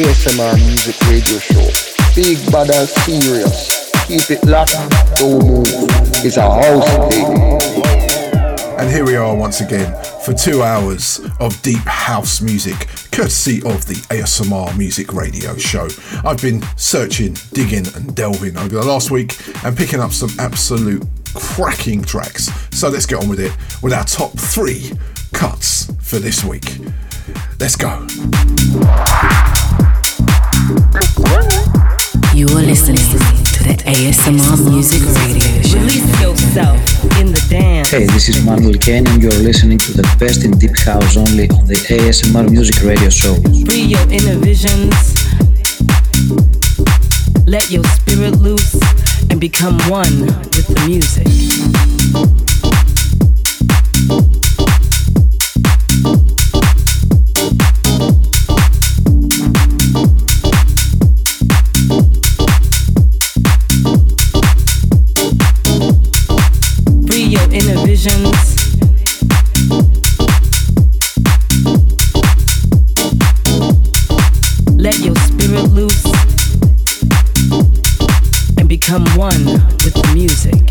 ASMR Music Radio Show. Big bad and serious. Keep it locked, don't move. It's a house thing. And here we are once again for two hours of deep house music, courtesy of the ASMR Music Radio Show. I've been searching, digging, and delving over the last week and picking up some absolute cracking tracks. So let's get on with it with our top three cuts for this week. Let's go. You are listening to the ASMR Music Radio Show. Release yourself in the dance. Hey, this is Manuel Kane, and you're listening to the best in deep house only on the ASMR Music Radio Show. Free your inner visions. Let your spirit loose and become one with the music. Loose and become one with the music.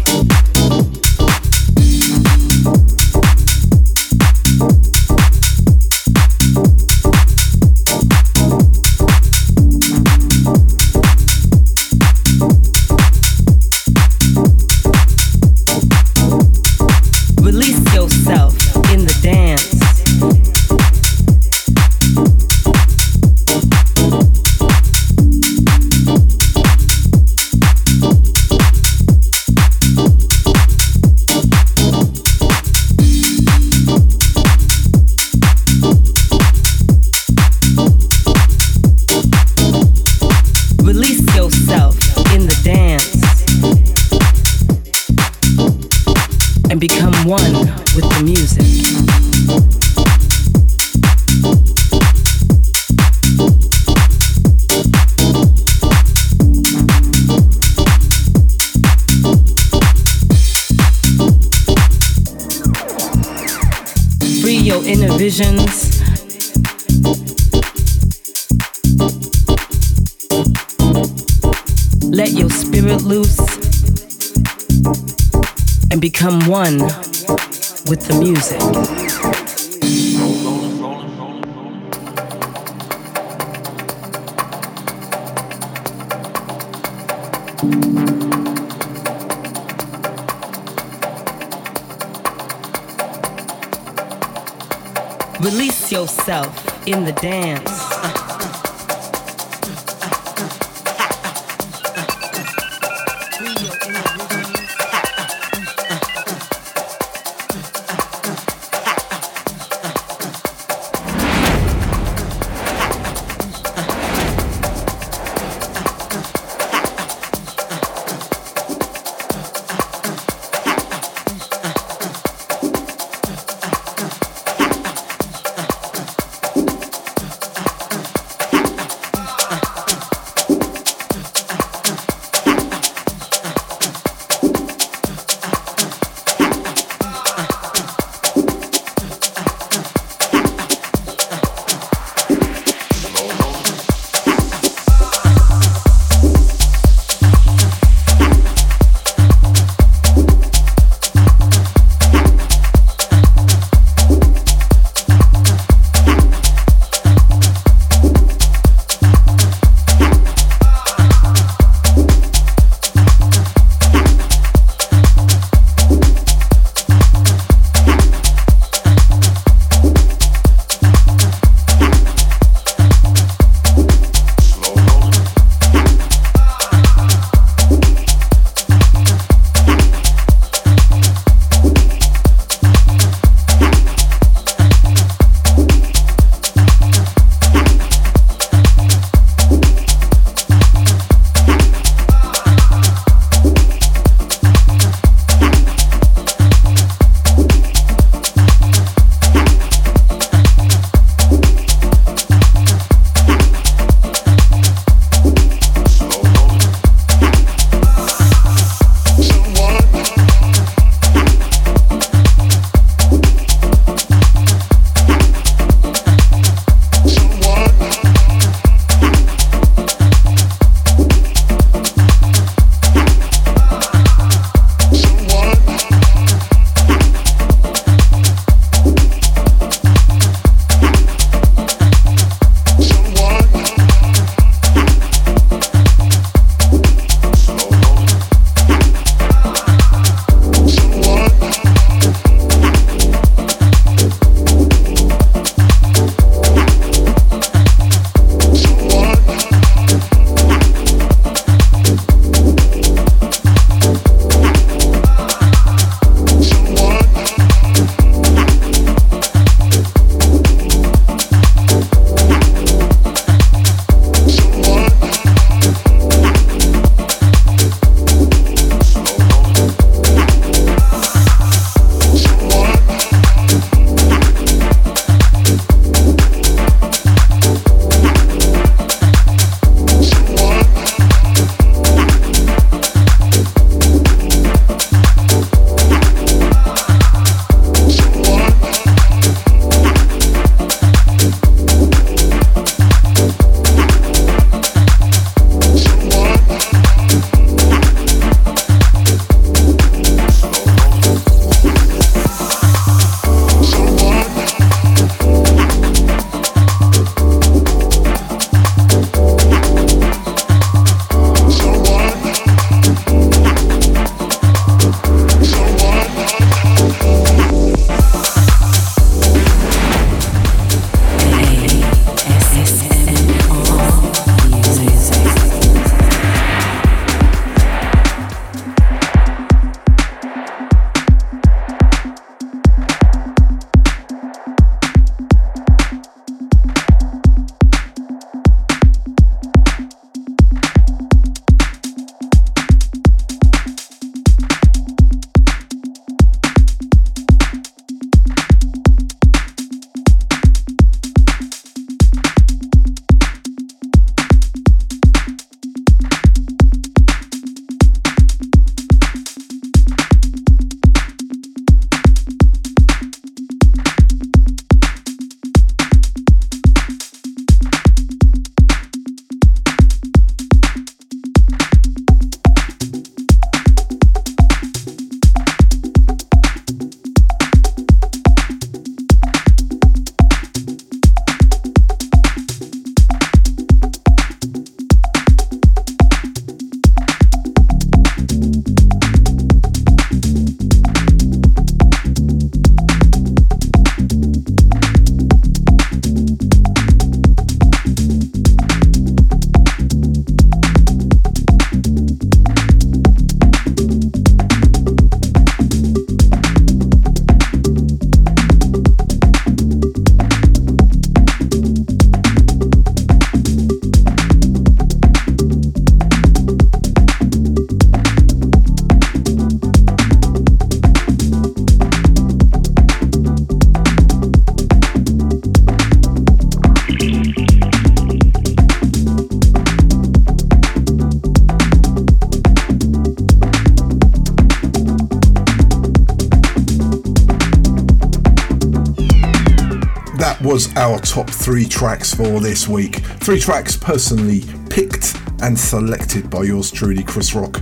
Our top three tracks for this week. Three tracks personally picked and selected by yours truly, Chris Rock,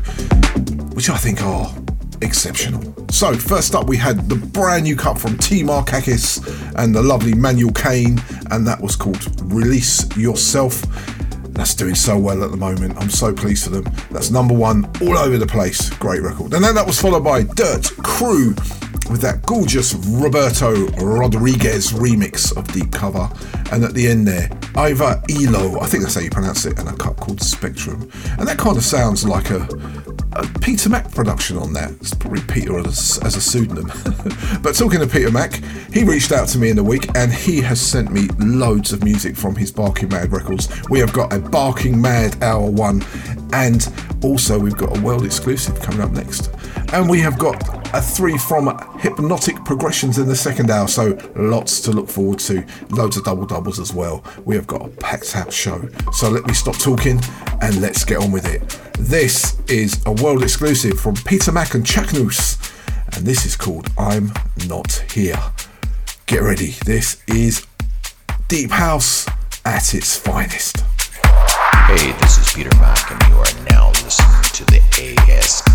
which I think are exceptional. So, first up, we had the brand new cut from T Markakis and the lovely Manuel Kane, and that was called Release Yourself. That's doing so well at the moment. I'm so pleased for them. That's number one all over the place. Great record. And then that was followed by Dirt Crew with that gorgeous Roberto Rodriguez remix of Deep Cover. And at the end there, Iva Elo, I think that's how you pronounce it, and a cut called Spectrum. And that kind of sounds like a, a Peter Mac production on that. It's probably Peter as, as a pseudonym. but talking to Peter Mac, he reached out to me in the week and he has sent me loads of music from his Barking Mad records. We have got a Barking Mad Hour 1 and also we've got a world exclusive coming up next. And we have got a three from Hypnotic Progressions in the second hour, so lots to look forward to. Loads of double doubles as well. We have got a packed out show. So let me stop talking and let's get on with it. This is a world exclusive from Peter Mac and Chuck Chanknous, and this is called I'm Not Here. Get ready, this is Deep House at its finest. Hey, this is Peter Mac, and you are now listening to the ASMR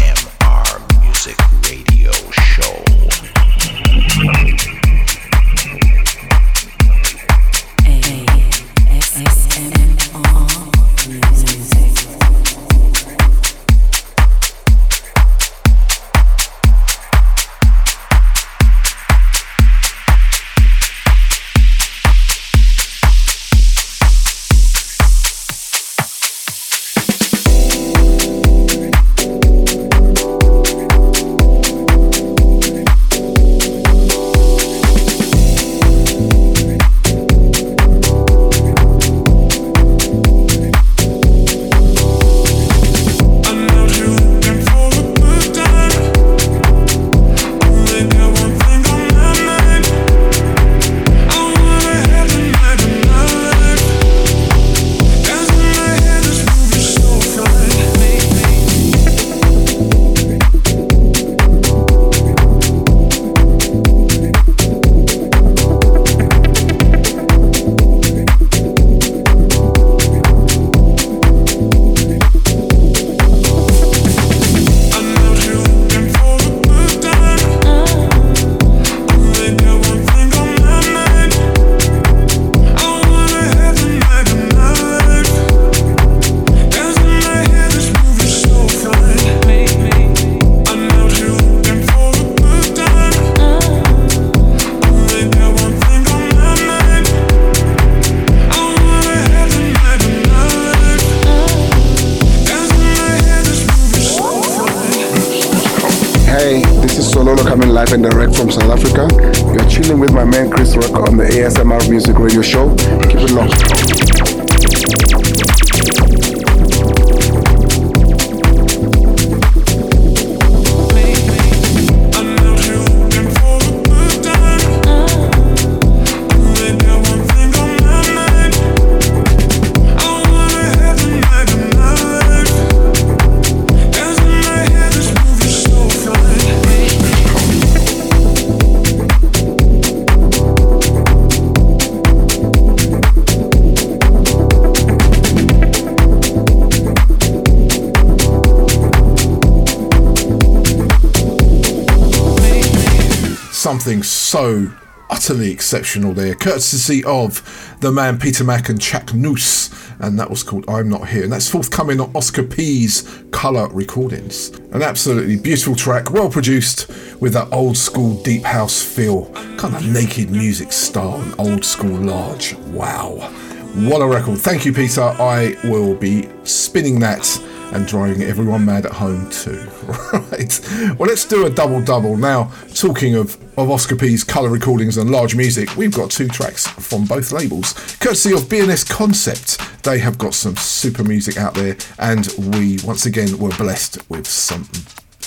exceptional there, courtesy of the man Peter Mac and Chanknous, and that was called I'm Not Here, and that's forthcoming on Oscar P's Colour Recordings. An absolutely beautiful track, well produced, with that old school deep house feel, kind of naked music style, and old school large. Wow. What a record. Thank you, Peter. I will be spinning that and driving everyone mad at home too. right. Well, let's do a double double. Now, talking of, of Oscar P's colour recordings and large music, we've got two tracks from both labels. Courtesy of B&S Concept, they have got some super music out there, and we once again were blessed with some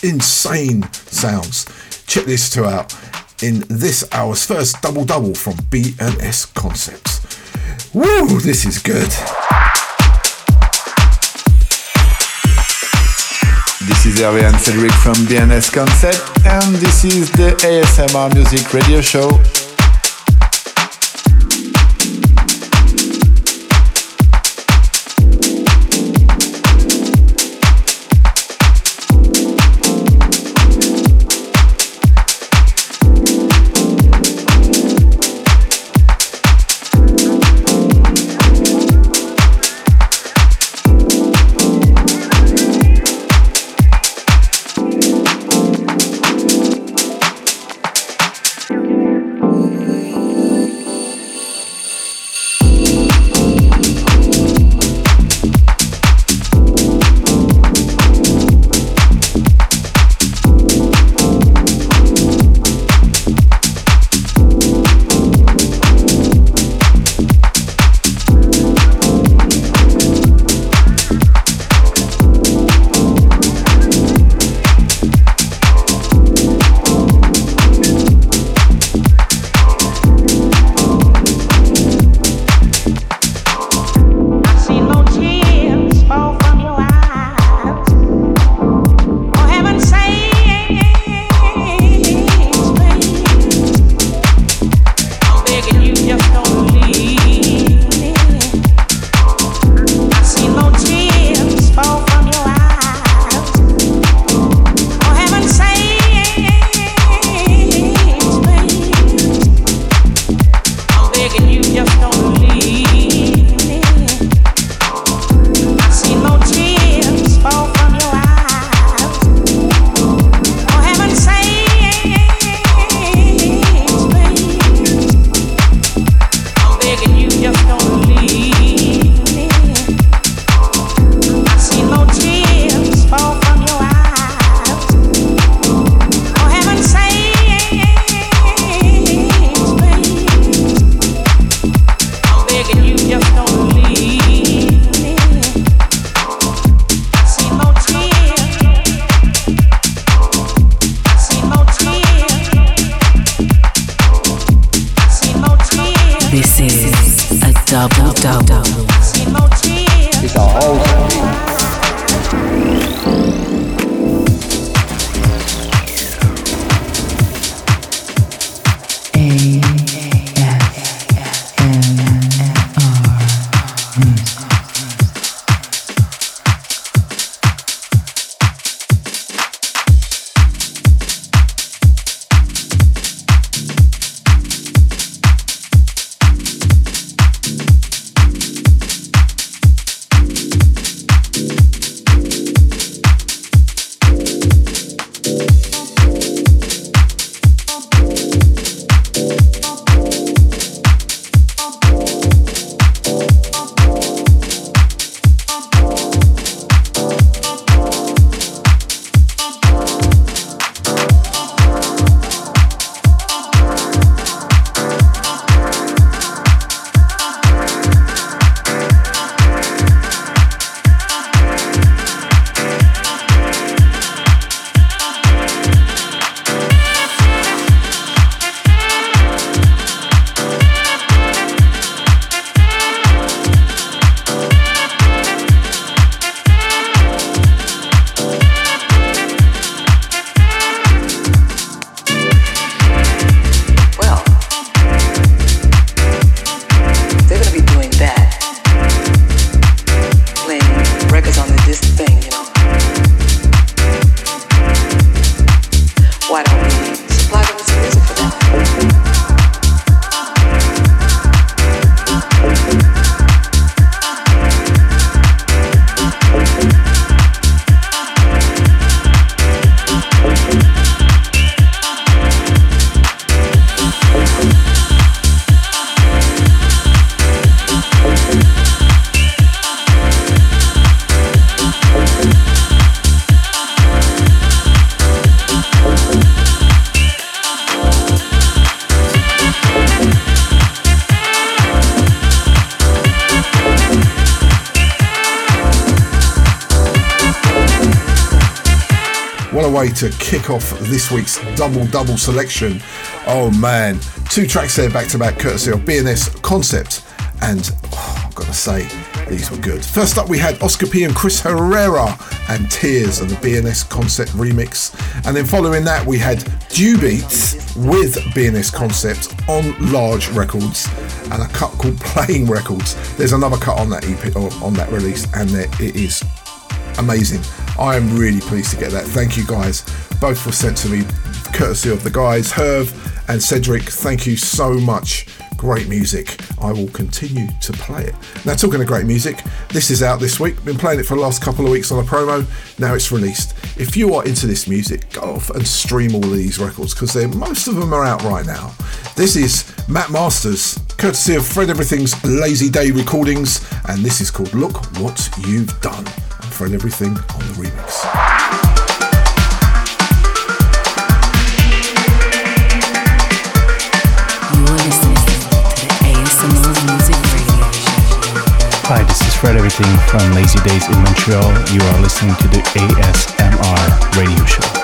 insane sounds. Check this two out in this hour's first double double from B&S Concepts. Woo, this is good. Is Hervé and Cedric from B&S Concept, and this is the ASMR Music Radio Show to kick off this week's double double selection. Oh man, two tracks there back to back, courtesy of B&S Concept, and oh, I've got to say, these were good. First up, we had Oscar P and Cris Herrera and Tears and the B&S Concept remix, and then following that, we had DuBeats with B&S Concept on Large Records and a cut called Playing Records. There's another cut on that EP on that release, and there, it is amazing. I am really pleased to get that. Thank you guys. Both were sent to me courtesy of the guys, Hervé and Cedric. Thank you so much. Great music. I will continue to play it. Now, talking of great music, this is out this week. Been playing it for the last couple of weeks on a promo. Now it's released. If you are into this music, go off and stream all these records because most of them are out right now. This is Matt Masters, courtesy of Fred Everything's Lazy Day Recordings, and this is called Look What You've Done. Fred Everything on the remix. Hi, this is Fred Everything from Lazy Days in Montreal. You are listening to the ASMR radio show.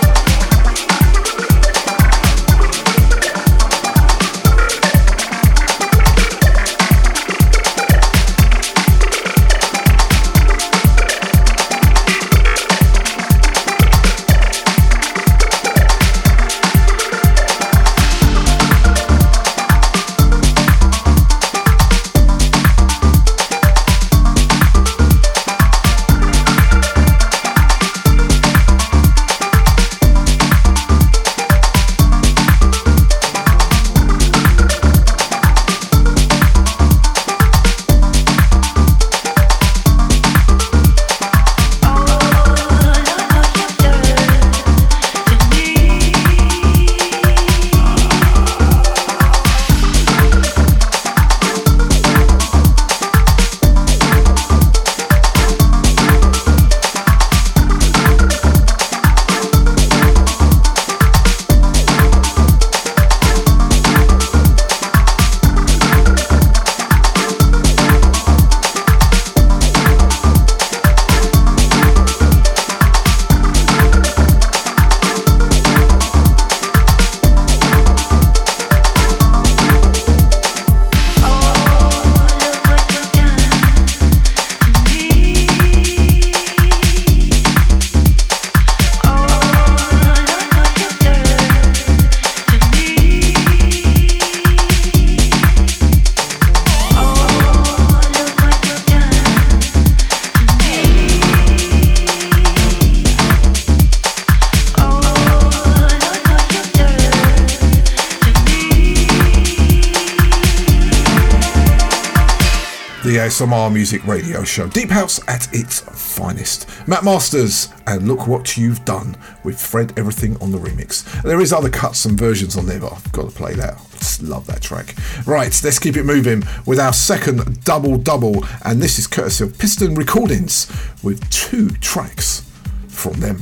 ASMR Music Radio Show. Deep House at its finest. Matt Masters, and look what you've done with Fred Everything on the remix. There is other cuts and versions on there, but I've got to play that. Just love that track. Right, let's keep it moving with our second double double, and this is courtesy of Piston Recordings with two tracks from them.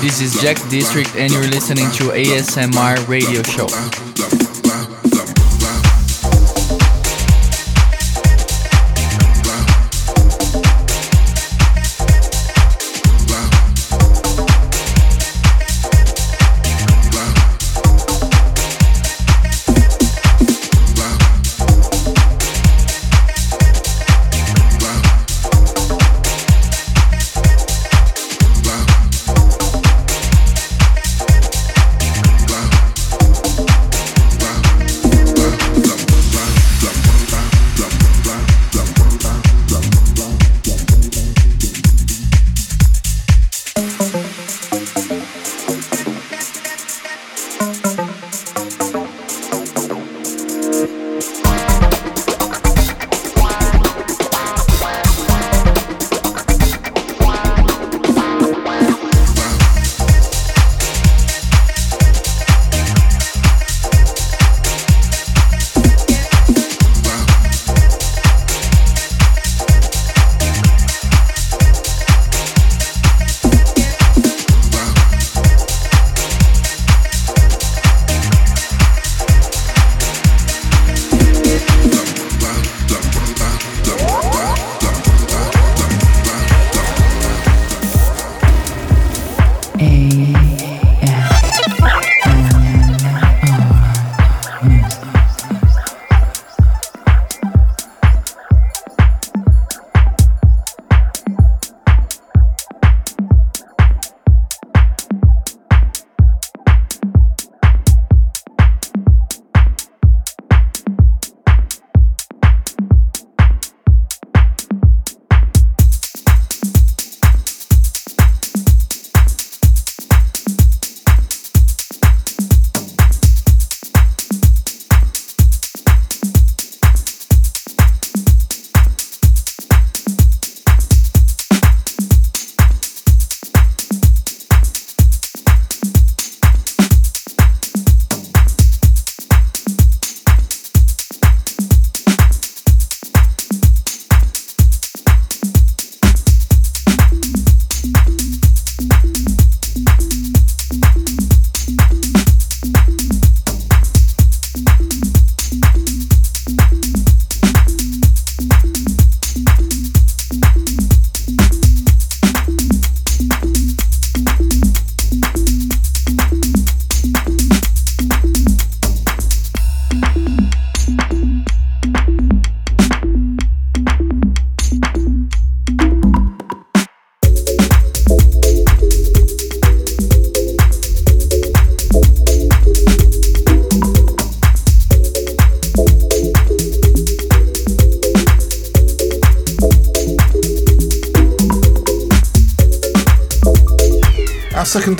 This is Jack District, and you're listening to ASMR Radio Show.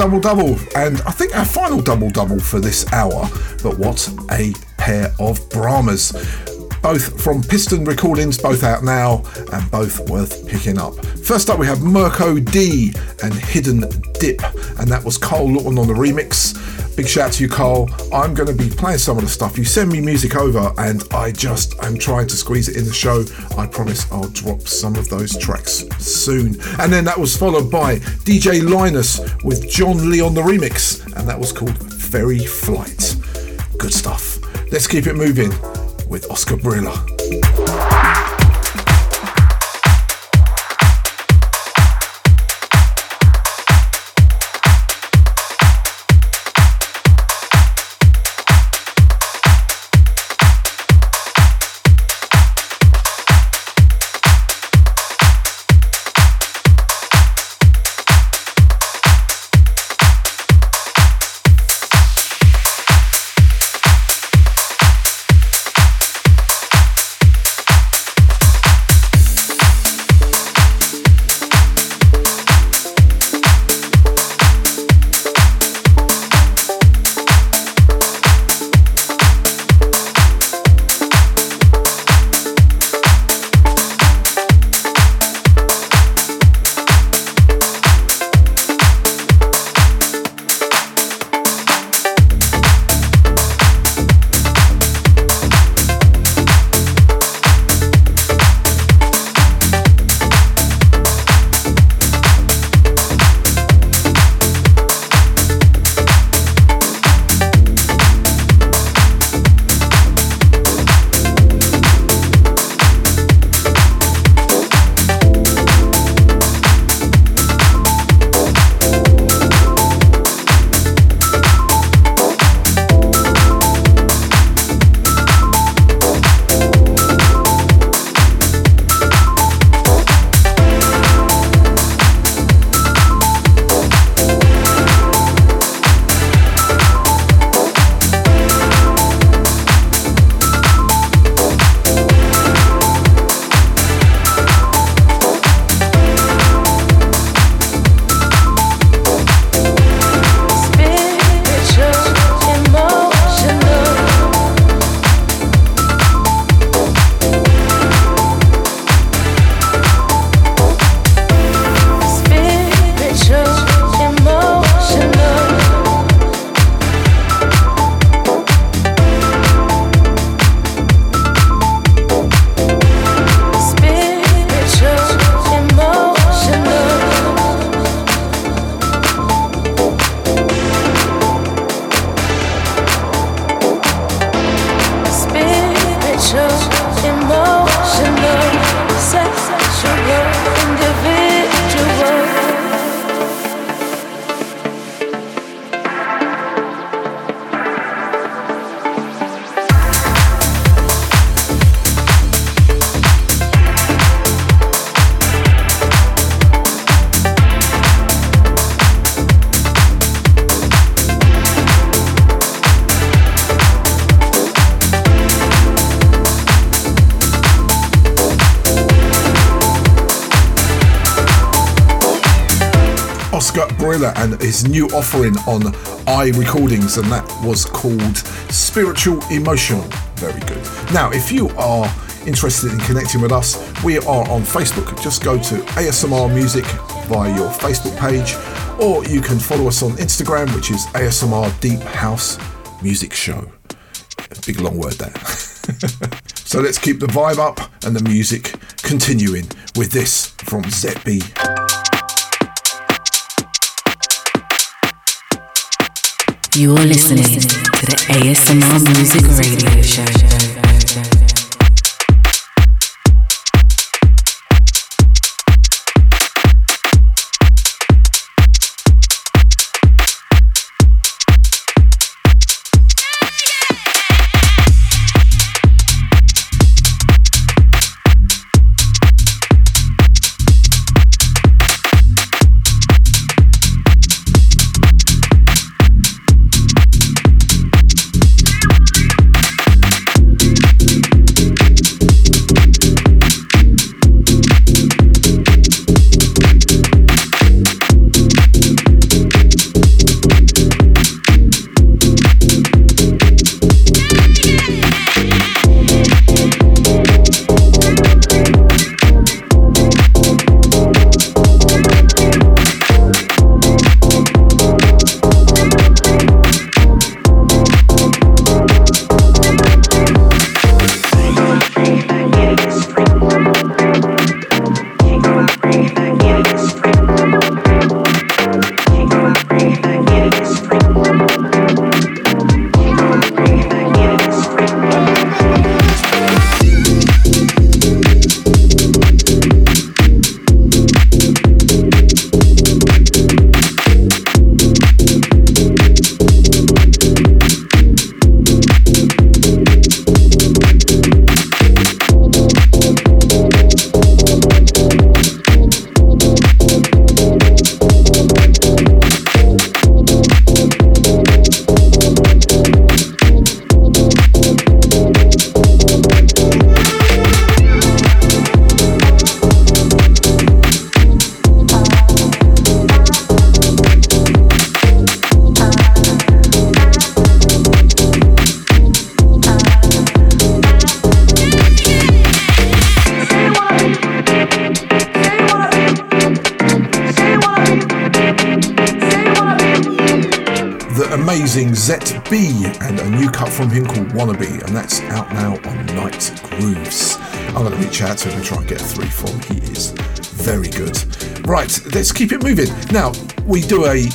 Double double, and I think our final double double for this hour. But what a pair of Brahmas! Both from Piston Recordings, both out now, and both worth picking up. First up, we have Mirko Dee and Hidden Dip, and that was Col Lawton on the remix. Big shout out to you, Col. I'm going to be playing some of the stuff. You send me music over, and I just am trying to squeeze it in the show. I promise I'll drop some of those tracks soon. And then that was followed by DJ Linus with John Lee on the remix, and that was called Ferry Flight. Good stuff. Let's keep it moving with Oscar Barila. His new offering on i Recordings, and that was called Spiritual Emotional. Very good. Now, if you are interested in connecting with us, we are on Facebook. Just go to ASMR Music via your Facebook page, or you can follow us on Instagram, which is ASMR Deep House Music Show. Big long word there. so let's keep the vibe up and the music continuing with this from Zetbee. You're listening to the ASMR Music Radio Show. To and try and get a three from. He is very good. Right, let's keep it moving. Now, we do a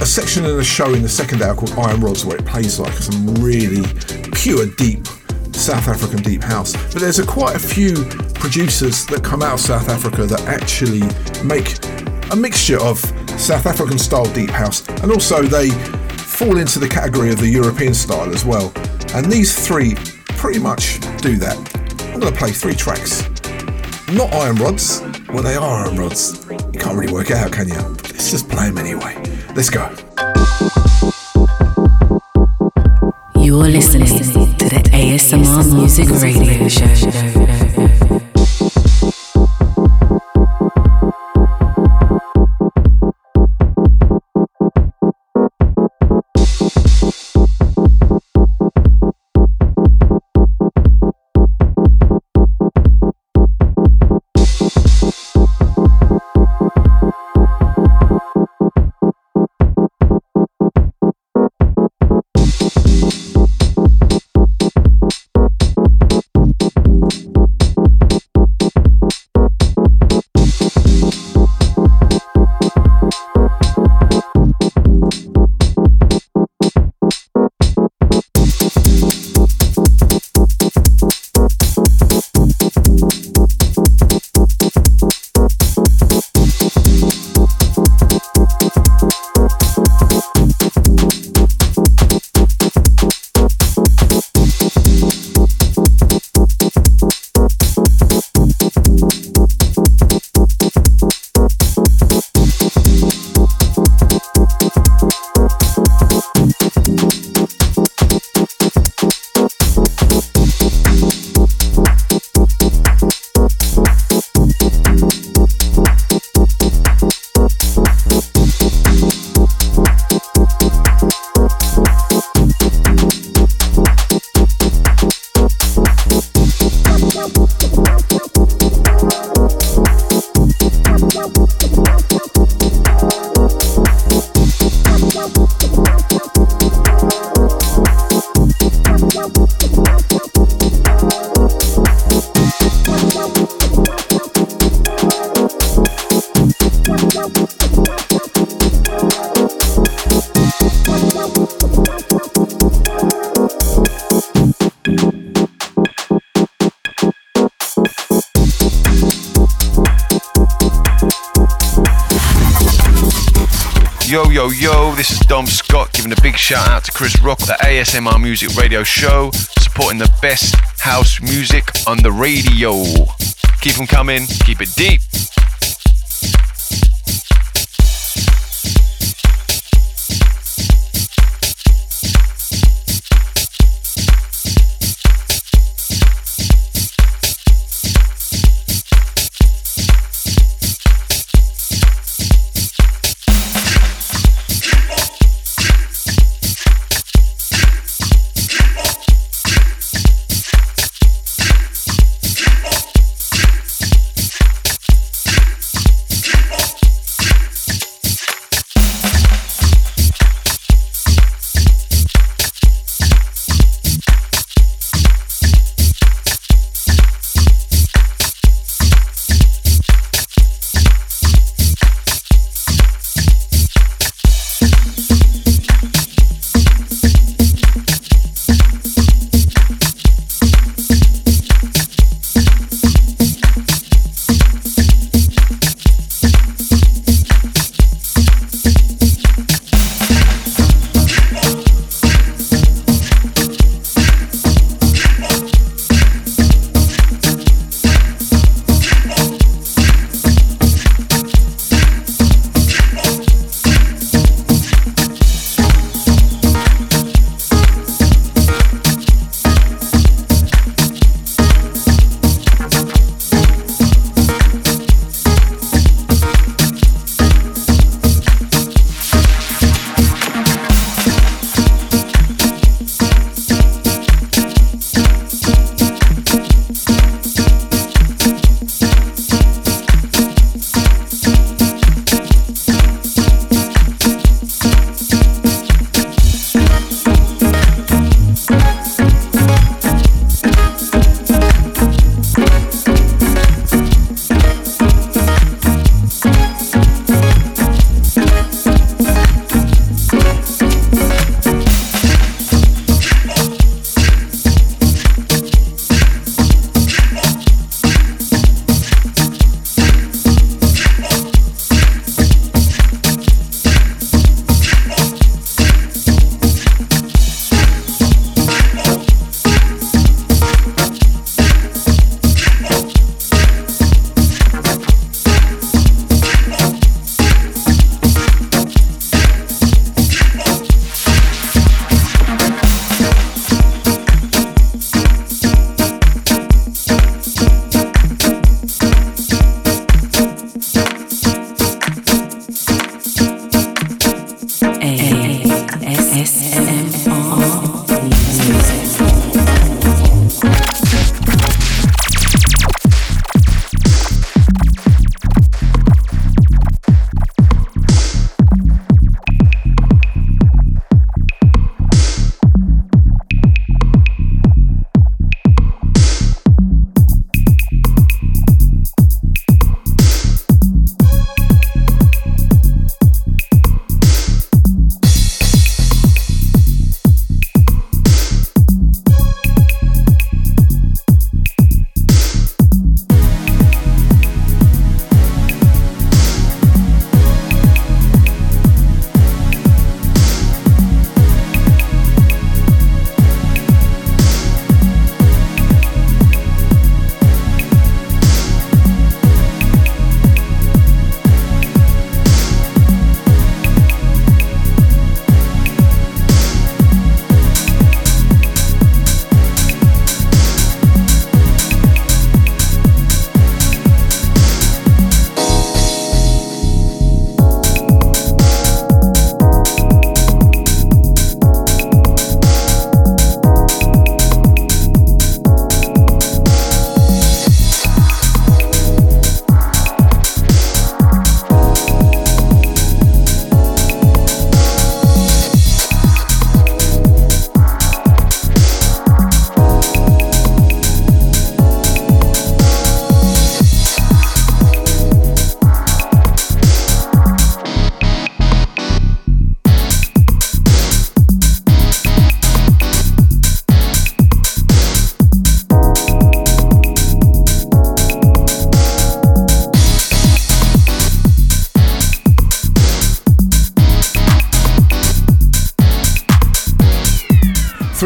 a section in the show in the second hour called Iron Rods where it plays like some really pure, deep South African deep house. But there's a, quite a few producers that come out of South Africa that actually make a mixture of South African style deep house and also they fall into the category of the European style as well. And these three pretty much do that. Going to play three tracks. Not iron rods. Well, they are iron rods. You can't really work out, can you? Let's just play them anyway. Let's go. You're listening to the ASMR Music Radio Show. Giving a big shout out to Chris Rock, the ASMR Music Radio Show, supporting the best house music on the radio. Keep them coming, keep it deep.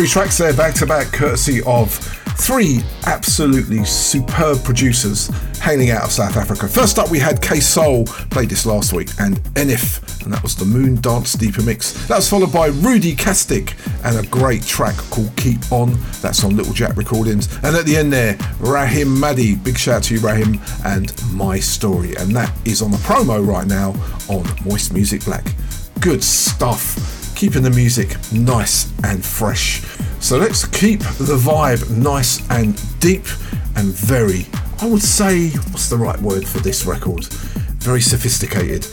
Three tracks there back to back, courtesy of three absolutely superb producers hailing out of South Africa. First up, we had KaySoul, played this last week, and Enif, and that was the Moon Dance Deeper Mix. That was followed by Rudi'Kastic and a great track called Keep On. That's on Little Jack Recordings. And at the end there, Raheem Madee, big shout out to you, Raheem, and My Story. And that is on the promo right now on Moist Music Black. Good stuff keeping the music nice and fresh. So let's keep the vibe nice and deep and very, I would say, what's the right word for this record? Very sophisticated.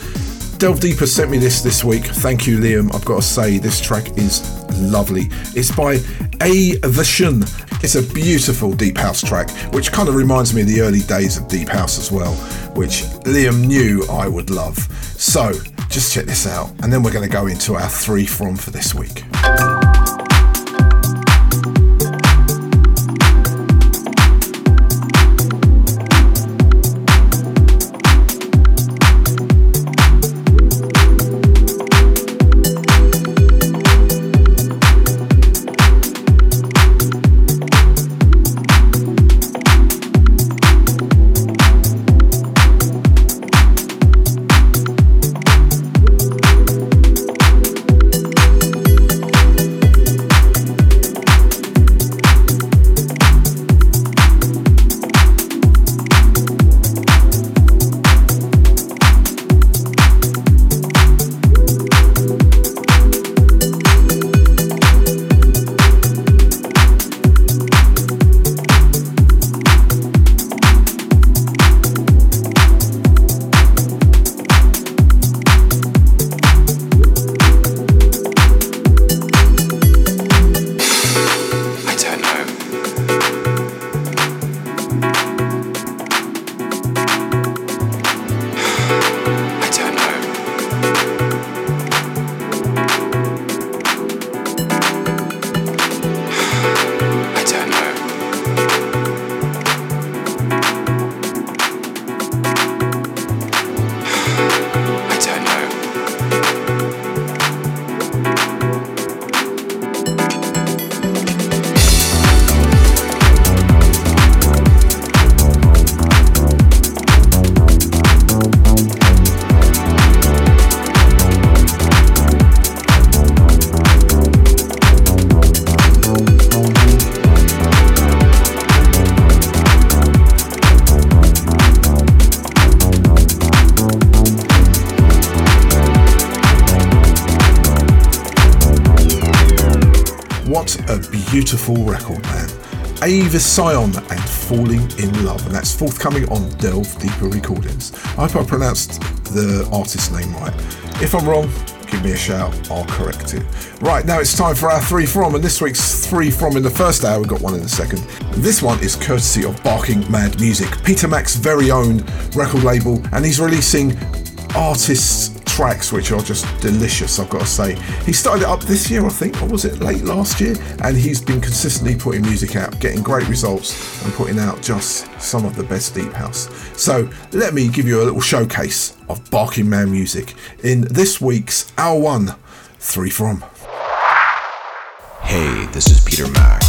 Delve Deeper sent me this this week. Thank you, Liam. I've got to say, this track is lovely. It's by A Vision. It's a beautiful deep house track, which kind of reminds me of the early days of deep house as well, which Liam knew I would love. So just check this out, and then we're going to go into our three from for this week. Beautiful record, man. Aevasyon and Falling in Love, and that's forthcoming on Delve Deeper Recordings. I hope I pronounced the artist's name right. If I'm wrong, give me a shout, I'll correct it. Right, now it's time for our three from, and this week's three from in the first hour, we've got one in the second. This one is courtesy of Barking Mad Music, Peter Mac's very own record label, and he's releasing artists tracks which are just delicious, I've got to say. He started it up this year, I think, or was it late last year? And he's been consistently putting music out, getting great results, and putting out just some of the best deep house. So let me give you a little showcase of Barking Mad music in this week's Hour One Three From. Hey, this is Peter Mac,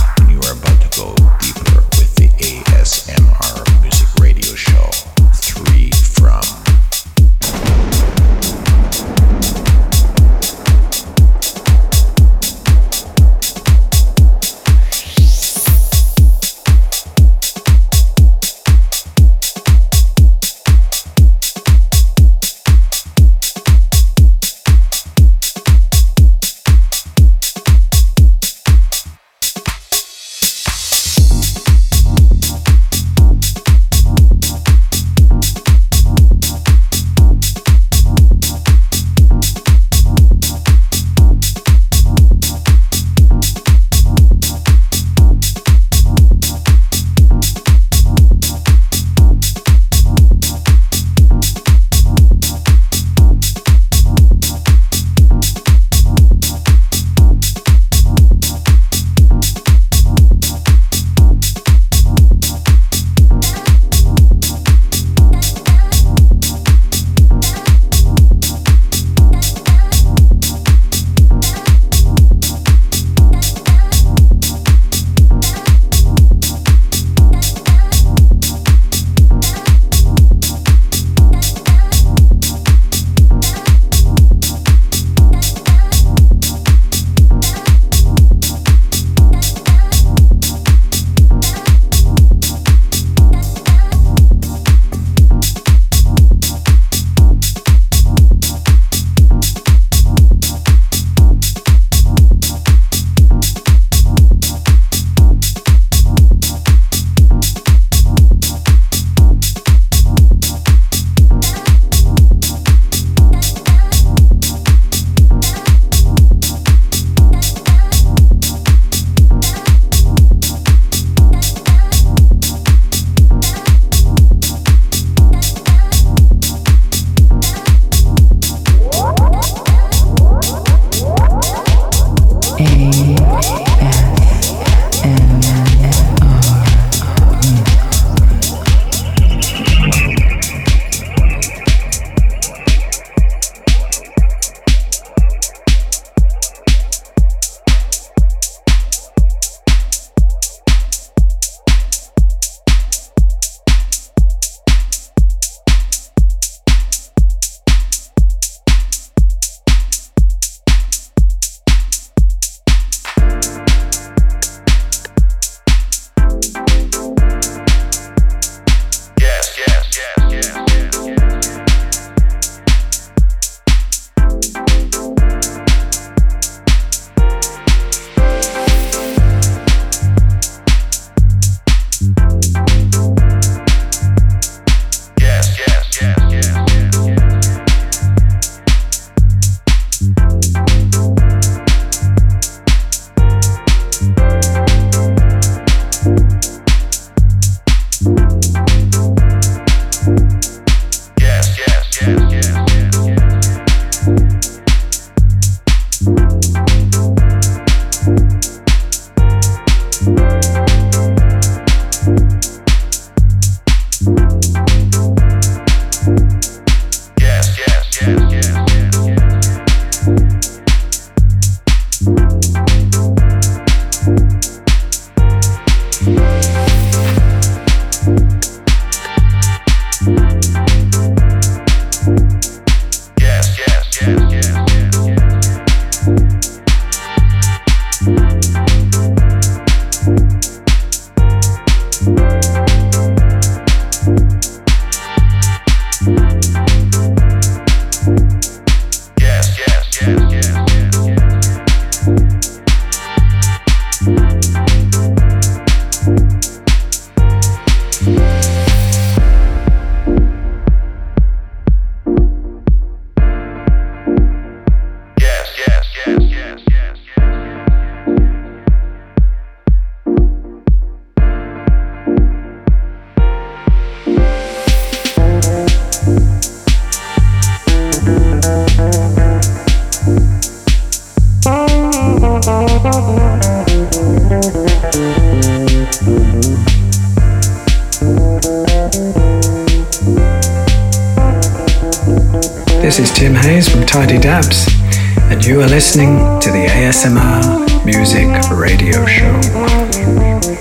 listening to the ASMR Music Radio Show.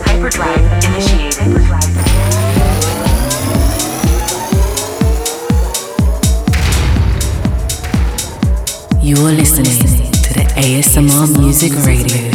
Hyperdrive initiated. You are listening to the ASMR Music Radio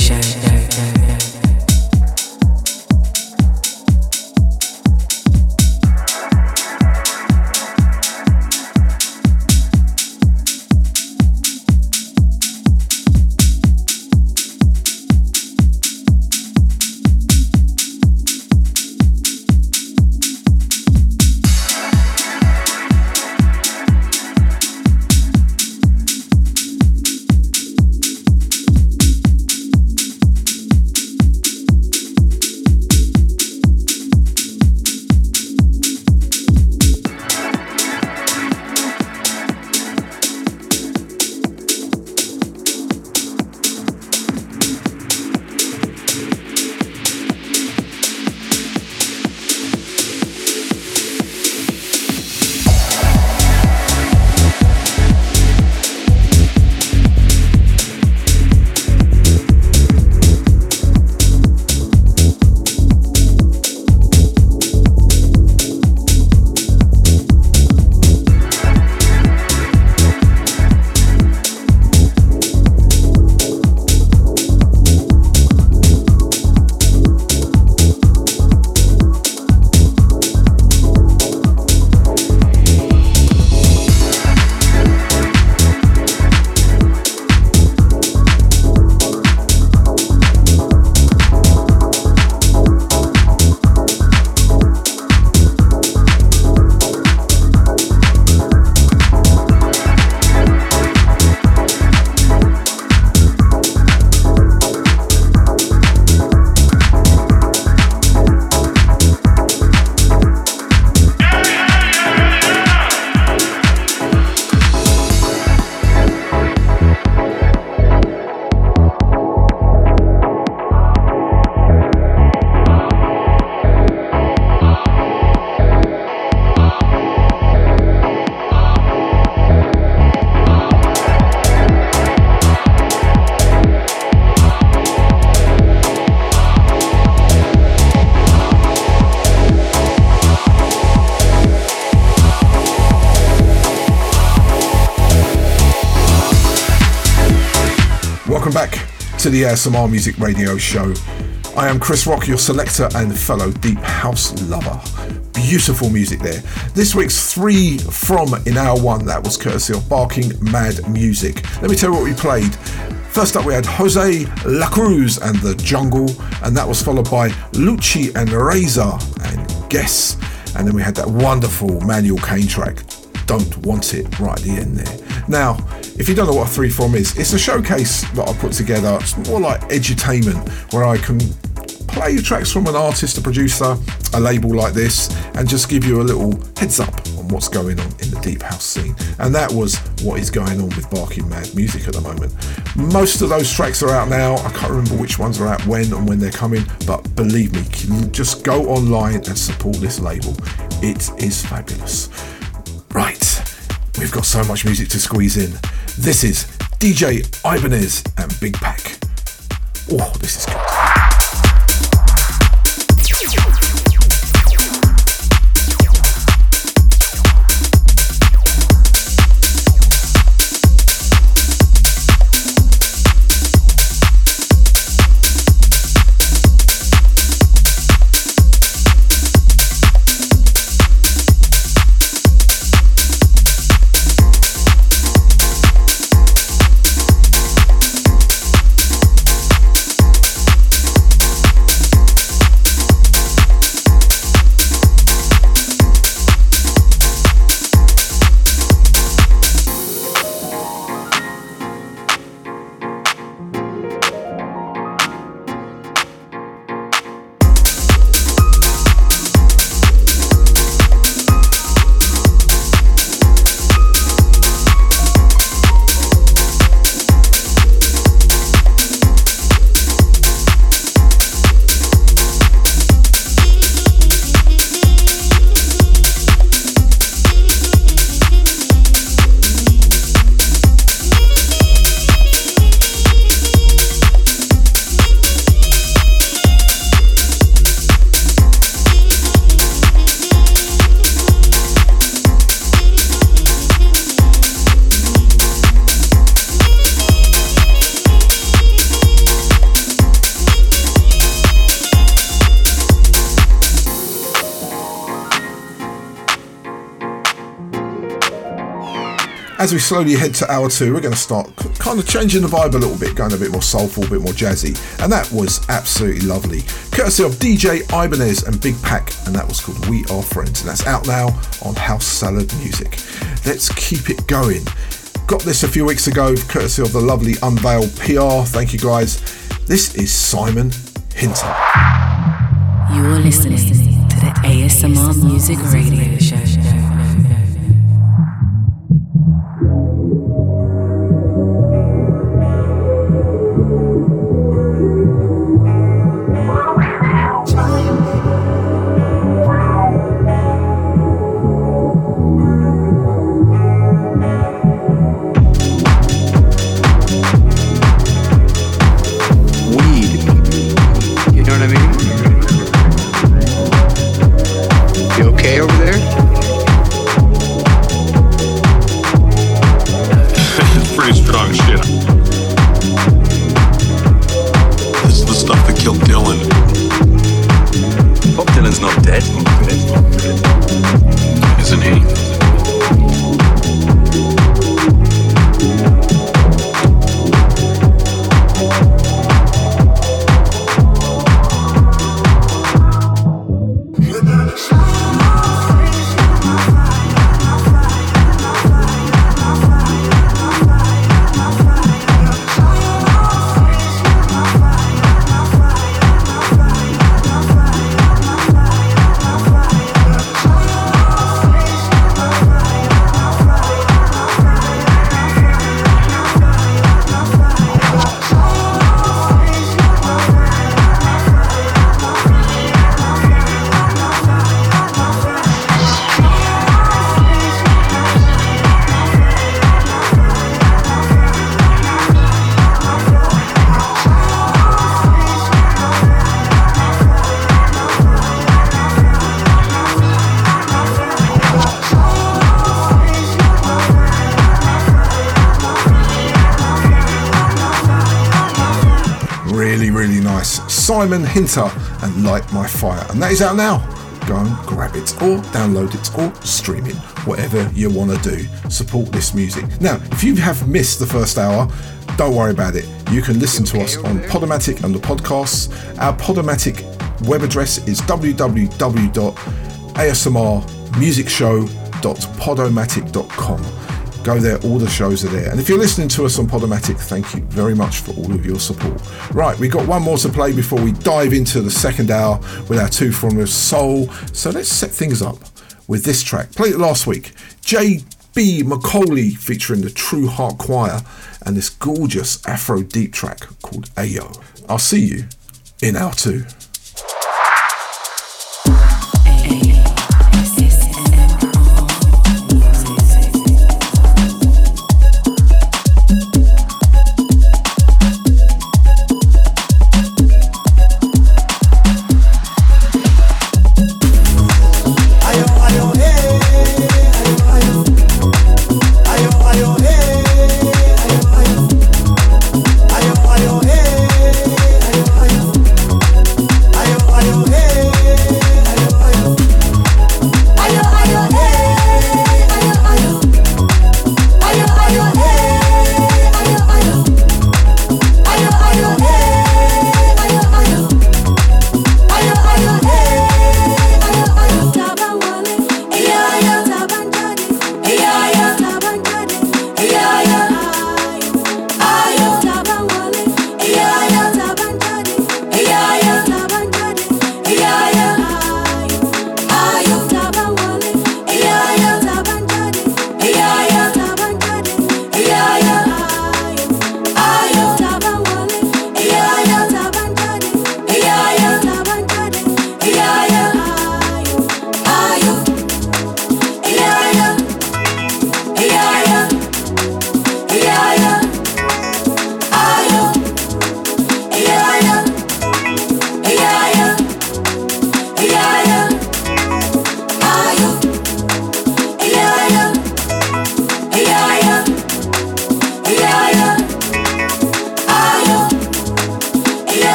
the ASMR Music Radio Show. I am Chris Rock, your selector and fellow Deep House lover. Beautiful music there. This week's three from in hour one, that was courtesy of Barking Mad Music. Let me tell you what we played. First up, we had Jose La Cruz and The Jungle, and that was followed by Luchi and Raizer and Guess. And then we had that wonderful Manuel Kane track, Don't Want It, right at the end there. Now, if you don't know what a three from is, it's a showcase that I put together. It's more like edutainment where I can play tracks from an artist, a producer, a label like this, and just give you a little heads up on what's going on in the deep house scene. And that was what is going on with Barking Mad Music at the moment. Most of those tracks are out now. I can't remember which ones are out when and when they're coming, but believe me, just go online and support this label. It is fabulous. Right, we've got so much music to squeeze in. This is DJ Ibanez and Big Pack. Oh, this is good. As we slowly head to hour two, we're going to start kind of changing the vibe a little bit, going a bit more soulful, a bit more jazzy. And that was absolutely lovely. Courtesy of DJ Ibanez and Big Pack, and that was called We Are Friends. And that's out now on House Salad Music. Let's keep it going. Got this a few weeks ago, courtesy of the lovely Unveiled PR. Thank you guys. This is Simon Hinter. You are listening to the ASMR Music Radio Show. Simon Hinter and Light My Fire. And that is out now. Go and grab it or download it or stream it, whatever you want to do. Support this music. Now, if you have missed the first hour, don't worry about it. You can listen to us on Podomatic and the podcasts. Our Podomatic web address is www.asmrmusicshow.podomatic.com. Go there, all the shows are there. And if you're listening to us on Podomatic, thank you very much for all of your support. Right, we've got one more to play before we dive into the second hour with our two from soul. So let's set things up with this track. Played it last week. Jay B McCauley featuring the True Heart Choir and this gorgeous Afro deep track called Ayo. I'll see you in hour two.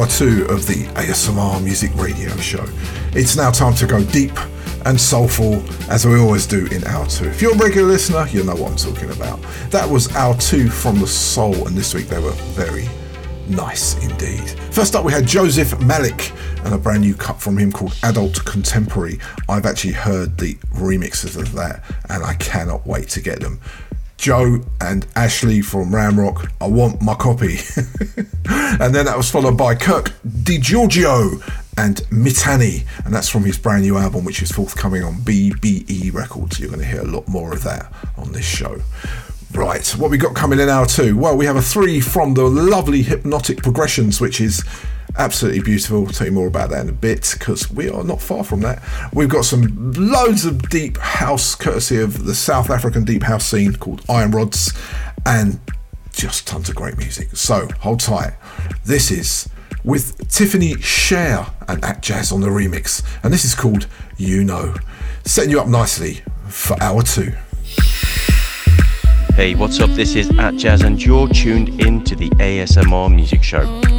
hour two of the ASMR Music Radio Show. It's now time to go deep and soulful as we always do in hour two. If you're a regular listener, you'll know what I'm talking about. That was hour two from the soul, and this week they were very nice indeed. First up, we had Joseph Malik and a brand new cut from him called Adult Contemporary. I've actually heard the remixes of that, and I cannot wait to get them. Joe and Ashley from Ramrock, I want my copy. and then that was followed by Kirk Degiorgio and Mitani, and that's from his brand new album, which is forthcoming on BBE Records. You're going to hear a lot more of that on this show. Right, what we got coming in hour two? Well, we have a three from the lovely Hypnotic Progressions, which is absolutely beautiful. I'll tell you more about that in a bit because we are not far from that. We've got some loads of deep house, courtesy of the South African deep house scene called Iron Rods, and just tons of great music. So hold tight. This is with Tiffany Sharee and Atjazz on the remix, and this is called You Know, setting you up nicely for hour two. Hey, what's up? This is Atjazz, and you're tuned in to the ASMR Music Show.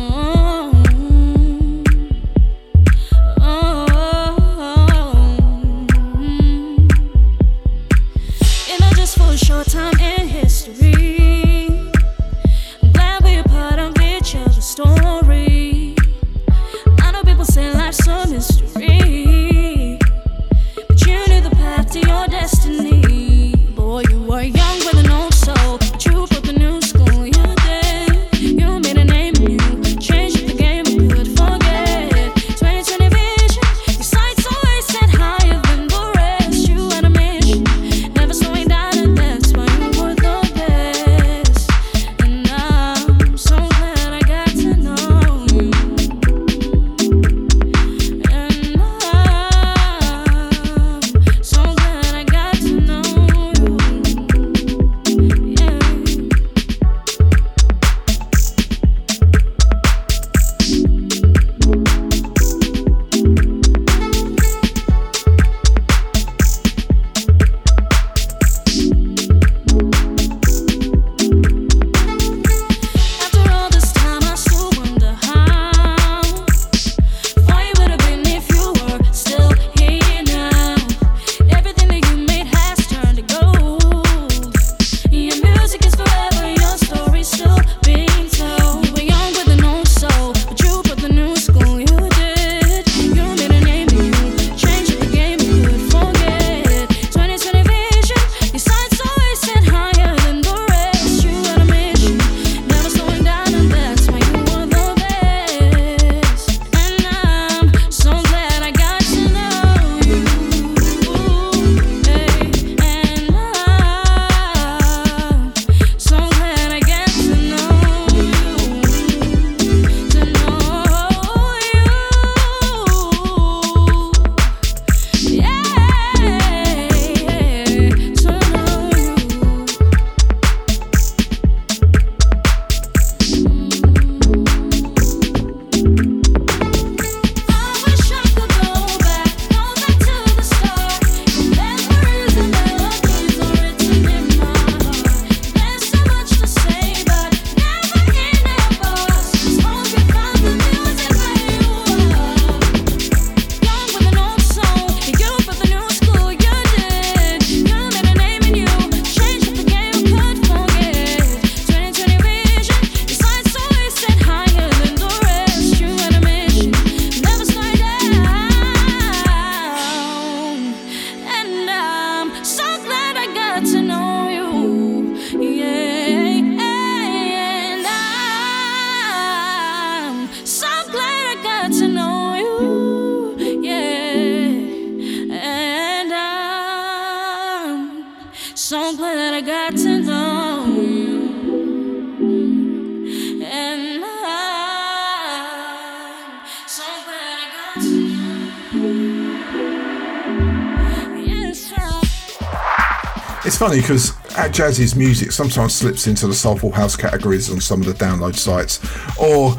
Funny because Atjazz's music sometimes slips into the soulful house categories on some of the download sites, or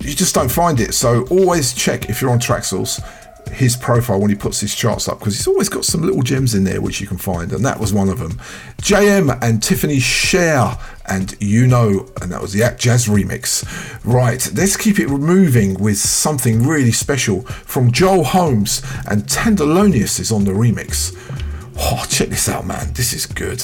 you just don't find it. So always check if you're on Traxsource his profile when he puts his charts up because he's always got some little gems in there which you can find, and that was one of them. JM and Tiffany Sharee, and you know, and that was the Atjazz remix. Right, let's keep it moving with something really special from Joel Holmes, and Tenderlonious is on the remix. Check this out, man. This is good.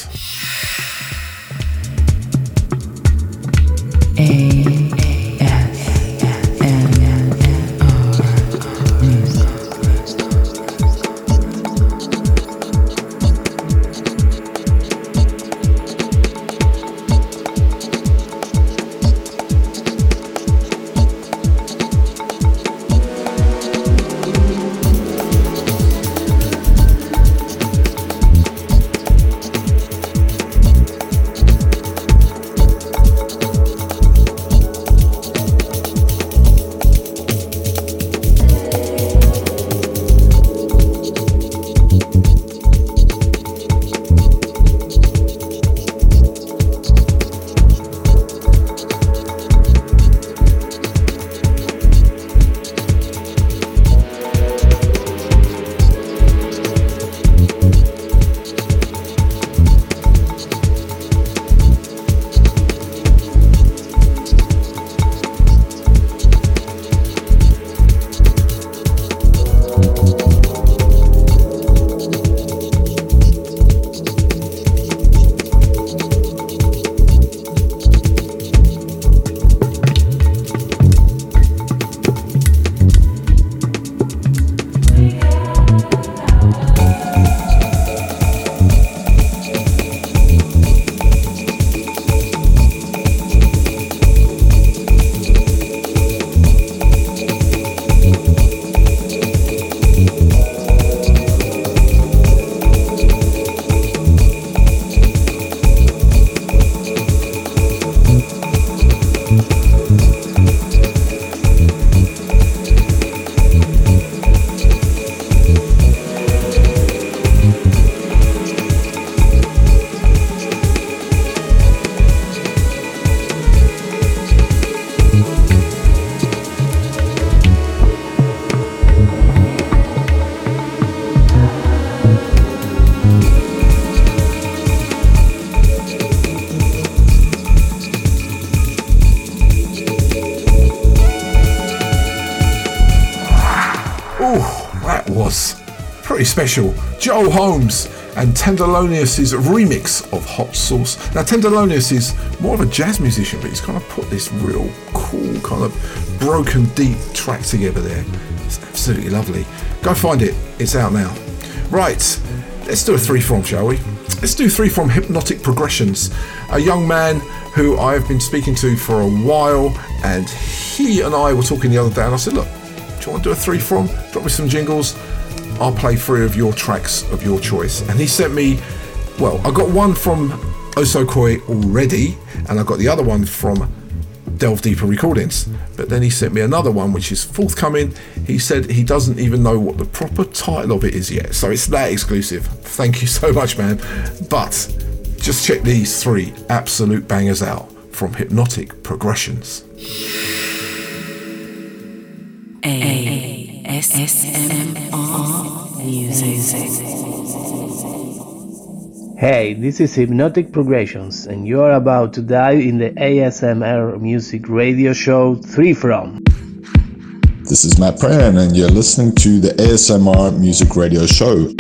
Special, Joel Holmes and Tenderlonious' remix of Hot Sauce. Now, Tenderlonious is more of a jazz musician, but he's kind of put this real cool, kind of broken, deep track together there. It's absolutely lovely. Go find it, it's out now. Right, let's do a three from, shall we? Let's do three from Hypnotic Progressions, a young man who I've been speaking to for a while, and he and I were talking the other day, and I said, Look, do you want to do a three from? Drop me some jingles. I'll play three of your tracks of your choice. And he sent me, well, I got one from Osokoi already, and I got the other one from Delve Deeper Recordings. But then he sent me another one which is forthcoming. He said he doesn't even know what the proper title of it is yet. So it's that exclusive. Thank you so much, man. But just check these three absolute bangers out from Hypnotic Progressions. A. ASMR Music. Hey, this is Hypnotic Progressions, and you are about to dive in the ASMR Music Radio Show 3 From. This is Matt Prehn, and you're listening to the ASMR Music Radio Show.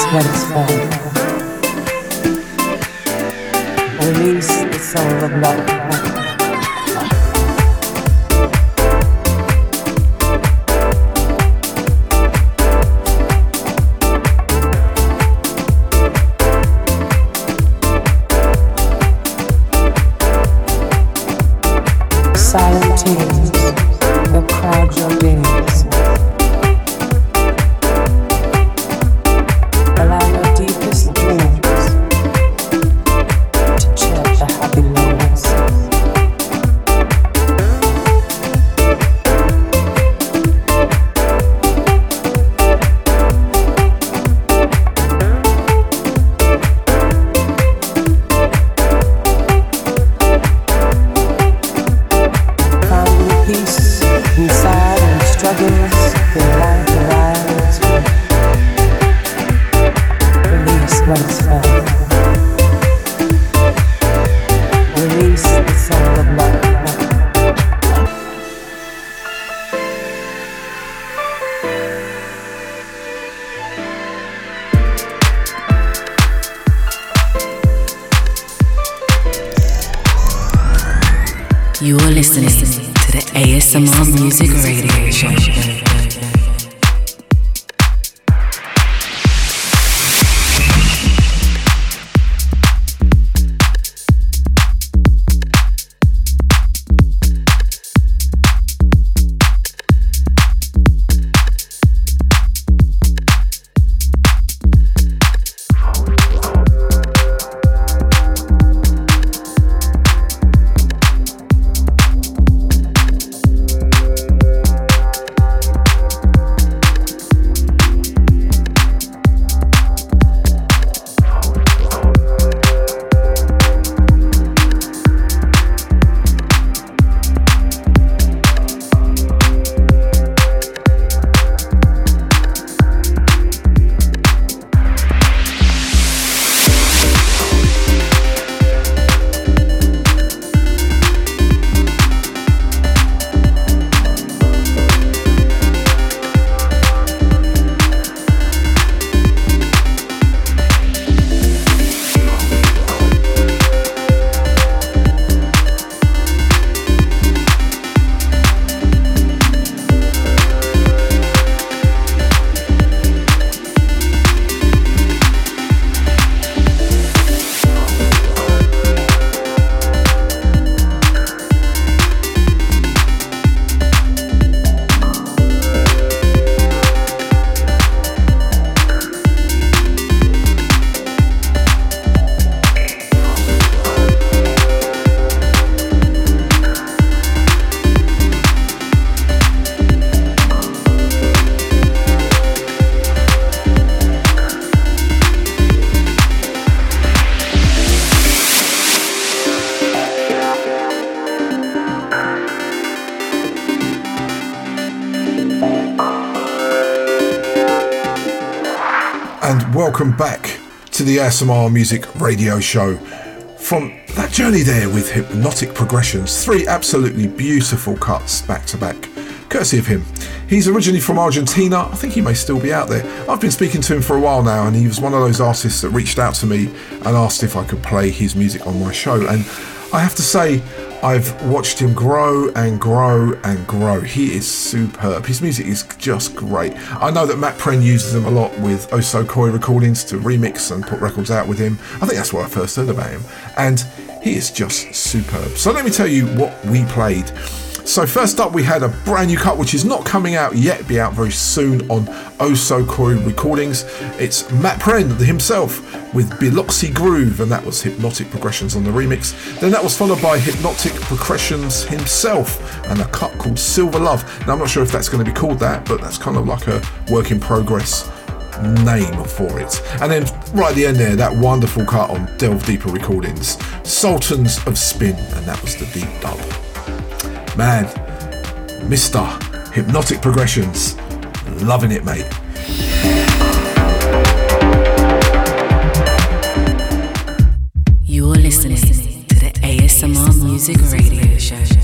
satisfied. Release the soul of love. ASMR Music Radio Show. From that journey there with Hypnotic Progressions, three absolutely beautiful cuts back to back, courtesy of him. He's originally from Argentina. I think he may still be out there. I've been speaking to him for a while now, and he was one of those artists that reached out to me and asked if I could play his music on my show. And I have to say, I've watched him grow and grow and grow. He is superb. His music is just great. I know that Matt Prehn uses him a lot with Osokoi recordings to remix and put records out with him. I think that's where I first heard about him. And he is just superb. So let me tell you what we played. So first up, we had a brand new cut, which is not coming out yet, be out very soon on oh Osokoi Recordings. It's Matt Prehn himself with Biloxi Groove, and that was Hypnotic Progressions on the remix. Then that was followed by Hypnotic Progressions himself and a cut called Silver Love. Now I'm not sure if that's going to be called that, but that's kind of like a work in progress name for it. And then right at the end there, that wonderful cut on Delve Deeper Recordings, Sultans of Spin, and that was the deep dub. Man, Mr. Hypnotic Progressions. Loving it, mate. You're listening to the ASMR Music Radio Show.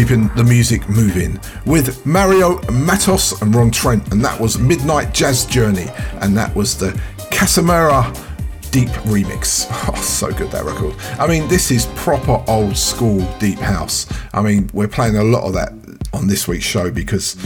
Keeping the music moving with Mario Matos and Ron Trent, and that was Midnight Jazz Journey, and that was the Casamera Deep remix. Oh, so good that record. I mean, this is proper old school deep house. I mean, we're playing a lot of that on this week's show because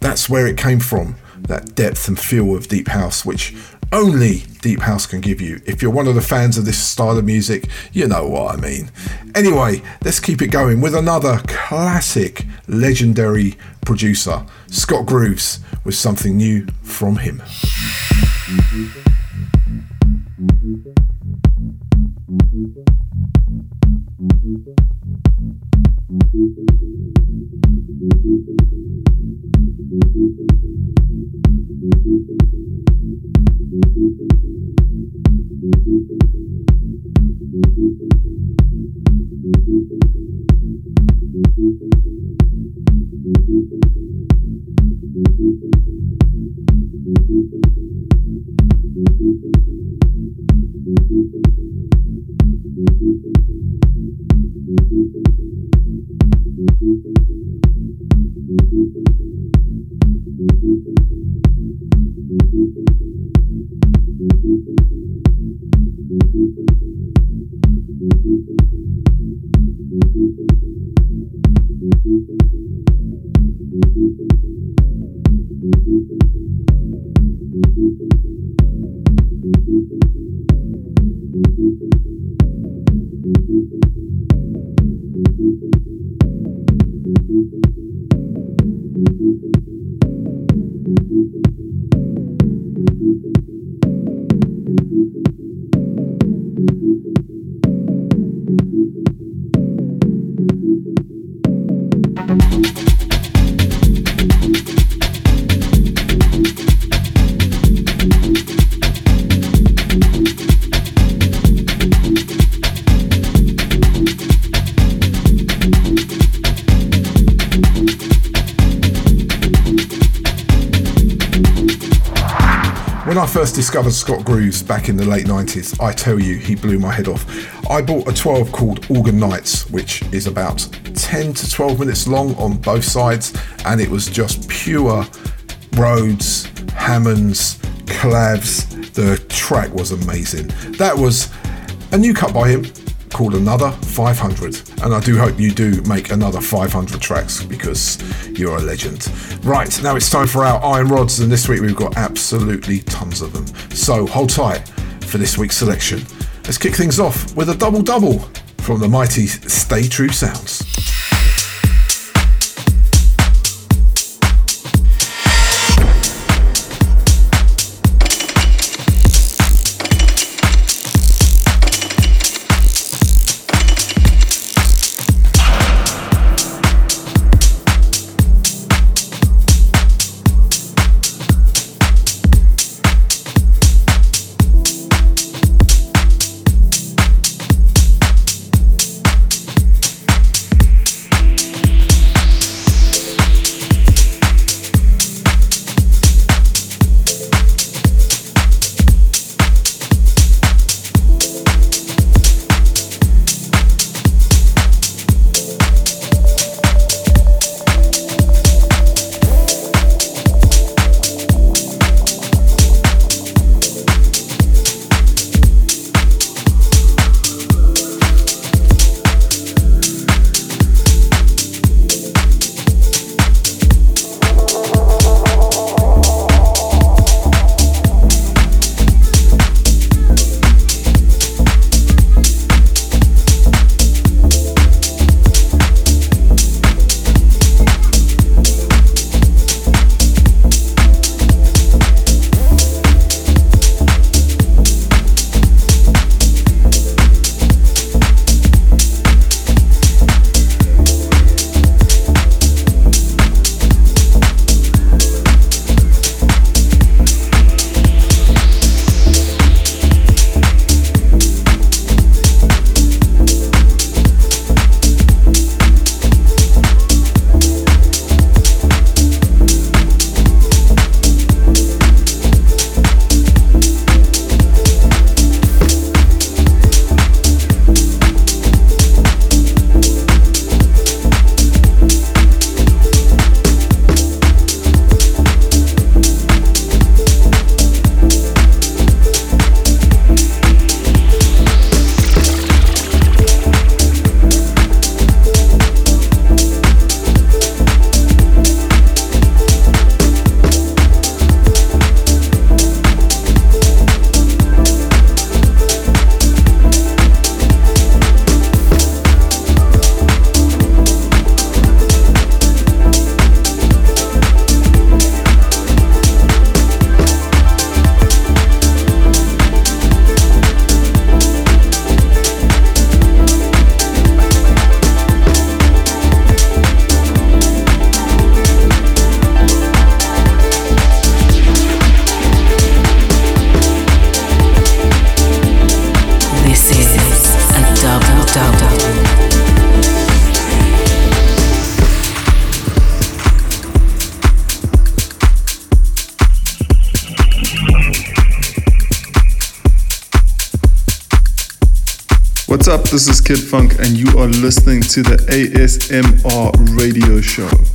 that's where it came from that depth and feel of deep house, which only Deep House can give you. If you're one of the fans of this style of music, you know what I mean. Anyway, let's keep it going with another classic legendary producer, Scott Grooves, with something new from him. Scott Grooves back in the late 90s, I tell you, he blew my head off. I bought a 12 called Organ Nights, which is about 10 to 12 minutes long on both sides, and it was just pure Rhodes, Hammonds, Clavs. The track was amazing. That was a new cut by him called Another 500. And I do hope you do make another 500 tracks because you're a legend. Right, now it's time for our Iron Rods, and this week we've got absolutely tons of them. So hold tight for this week's selection. Let's kick things off with a double double from the mighty Stay True Sounds. Kid Funk, and you are listening to the ASMR radio show.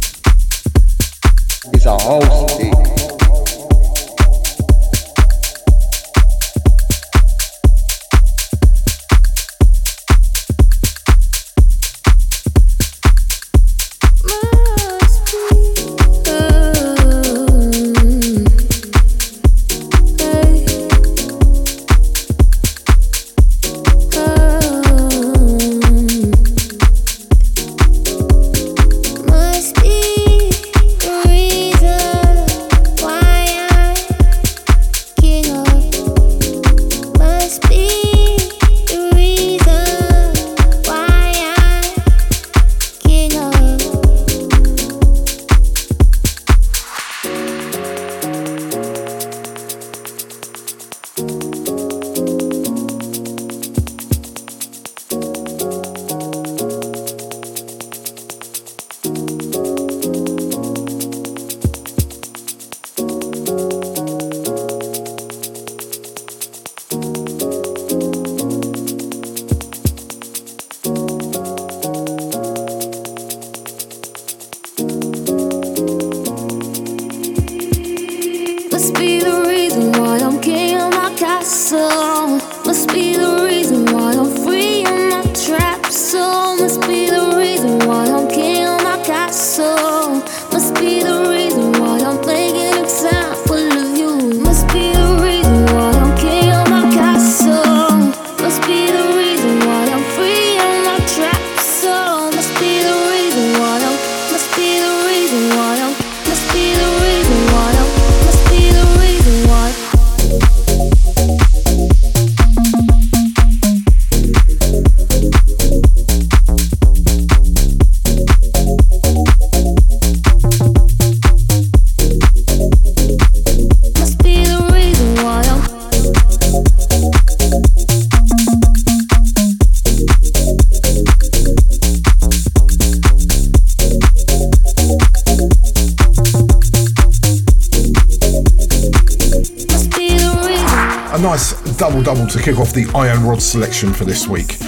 To kick off the Iron Rod selection for this week.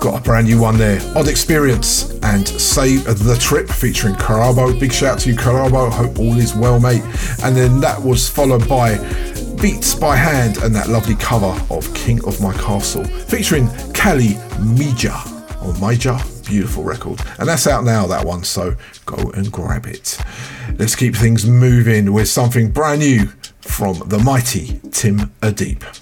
Got a brand new one there, OddXperienc and Save the Trip featuring Karabo. Big shout to you, Karabo. Hope all is well, mate. And then that was followed by beatsbyhand and that lovely cover of King of My Castle featuring Kali Mija or oh, Major. Beautiful record. And that's out now, that one, so go and grab it. Let's keep things moving with something brand new from the mighty TimAdeep.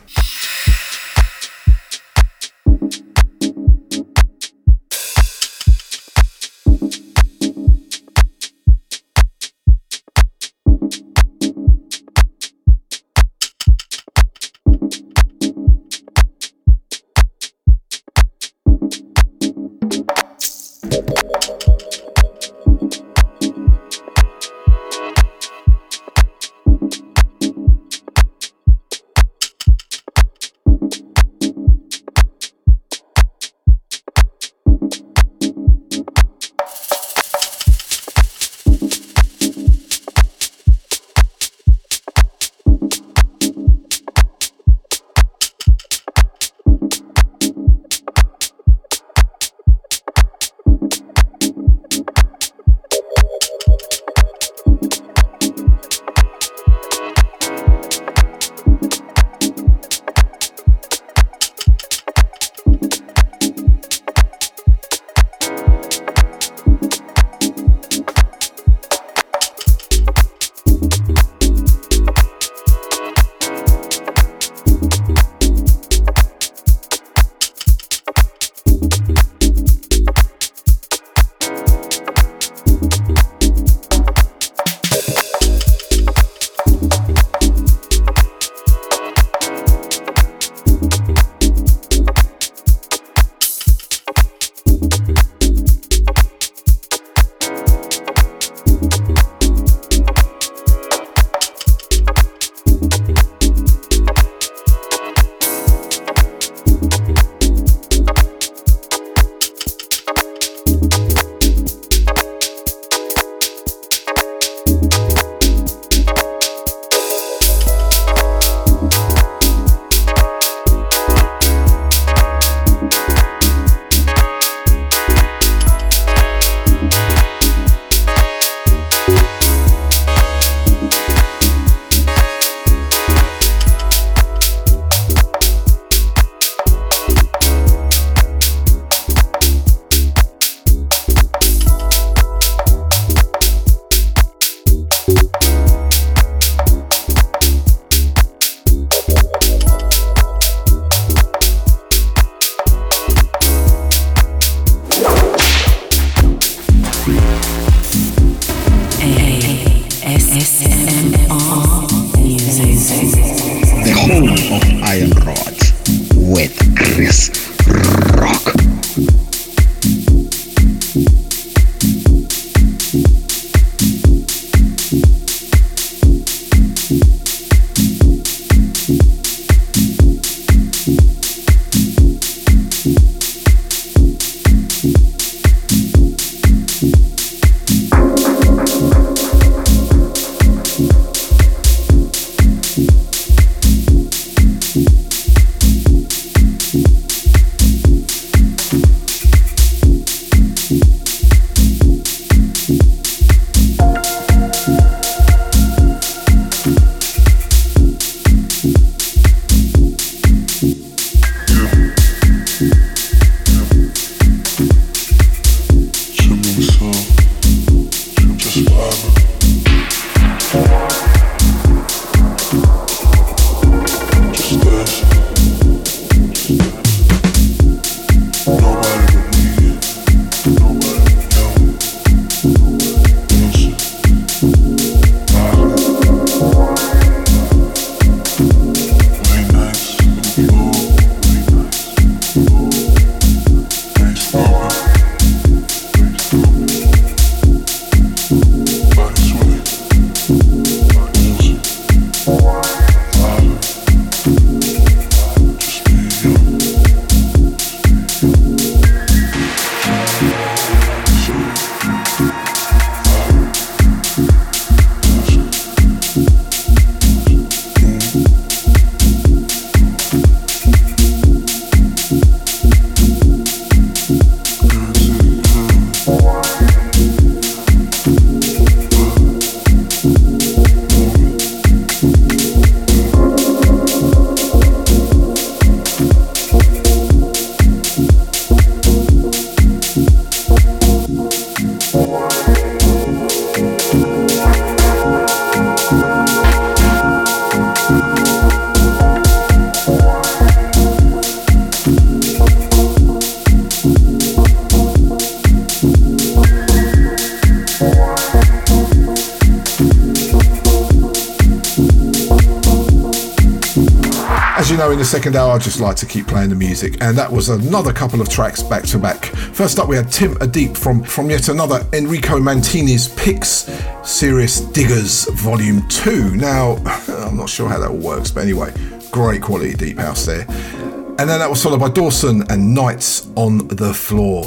Second hour, I just like to keep playing the music, and that was another couple of tracks back to back. First up, we had TimAdeep from, from yet another Enrico Mantini's Picks Serious Diggers Volume 2. Now, I'm not sure how that all works, but anyway, great quality deep house there. And then that was followed by Dwson and Nights on the Floor.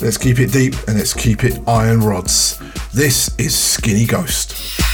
Let's keep it deep and let's keep it iron rods. This is Skinny Ghost.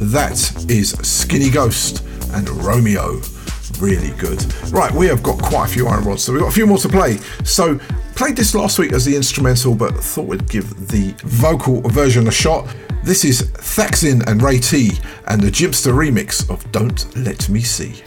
That is Skinny Ghost and Romeo. Really good. Right, we have got quite a few iron rods, so we've got a few more to play. So, played this last week as the instrumental, but thought we'd give the vocal version a shot. This is Thakzin and Ray T and the Jimpster remix of Don't Let Me See.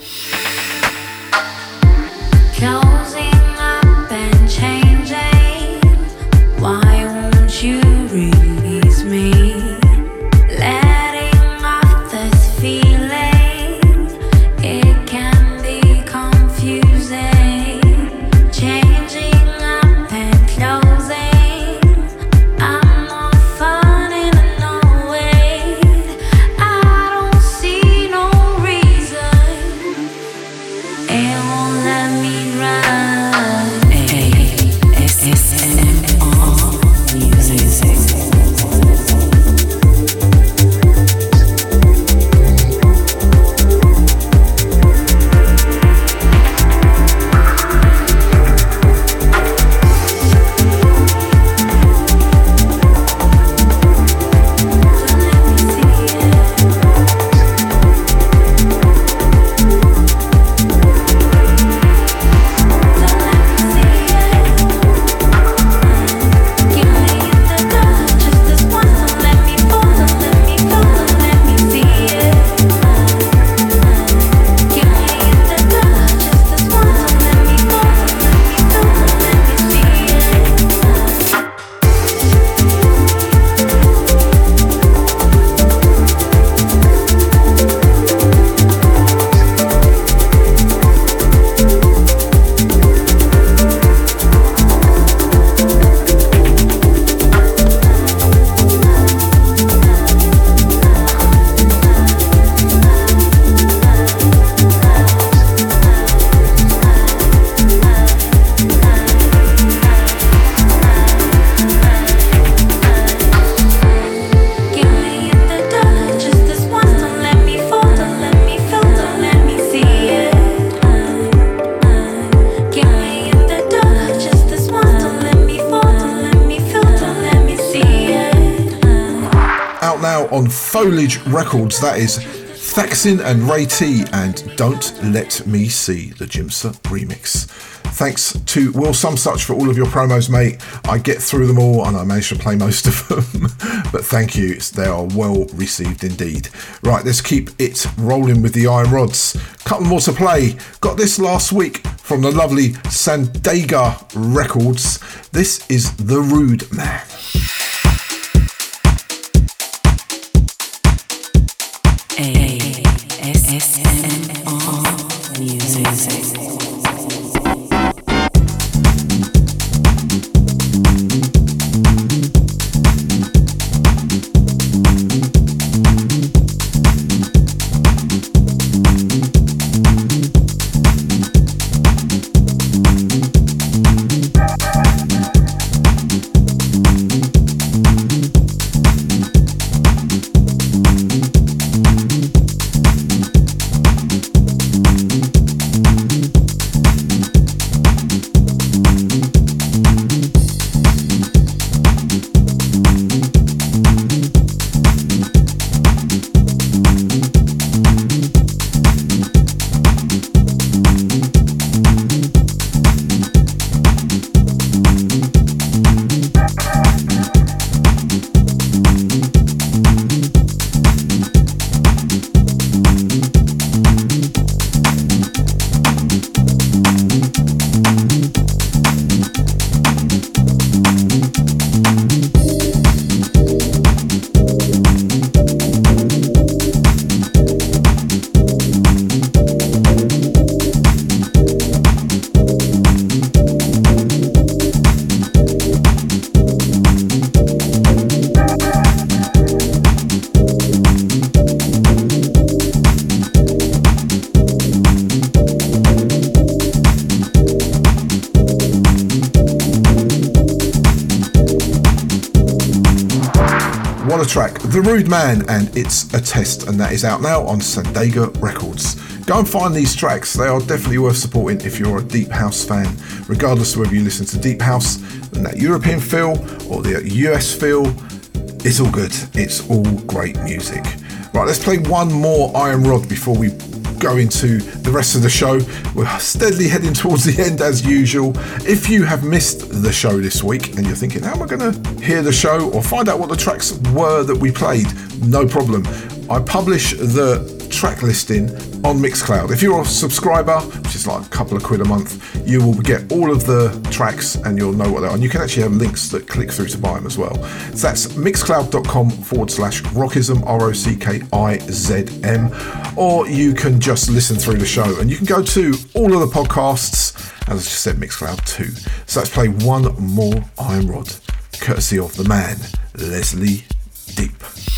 Records. That is Thakzin and Ray T and Don't Let Me See the Jimpster remix. Thanks to Will Some Such for all of your promos, mate. I get through them all and I managed to play most of them. but thank you, they are well received indeed. Right, let's keep it rolling with the iron rods. Couple more to play. Got this last week from the lovely Sandega Records. This is The Rudeman. The Rudeman and It's a Test, and that is out now on Sandega Records. Go and find these tracks, they are definitely worth supporting if you're a Deep House fan, regardless of whether you listen to Deep House and that European feel or the US feel. It's all good, it's all great music. Right, let's play one more Iron Rod before we go into the rest of the show. We're steadily heading towards the end as usual. If you have missed the show this week and you're thinking, how am I going to hear the show or find out what the tracks were that we played? No problem. I publish the track listing on Mixcloud. If you're a subscriber, which is like a couple of quid a month, you will get all of the tracks and you'll know what they are. And you can actually have links that click through to buy them as well. So that's mixcloud.com forward slash rockizm, R O C K I Z M. Or you can just listen through the show and you can go to all of the podcasts, as I just said, Mixcloud 2. So let's play one more Iron Rod, courtesy of the man, Lesny Deep.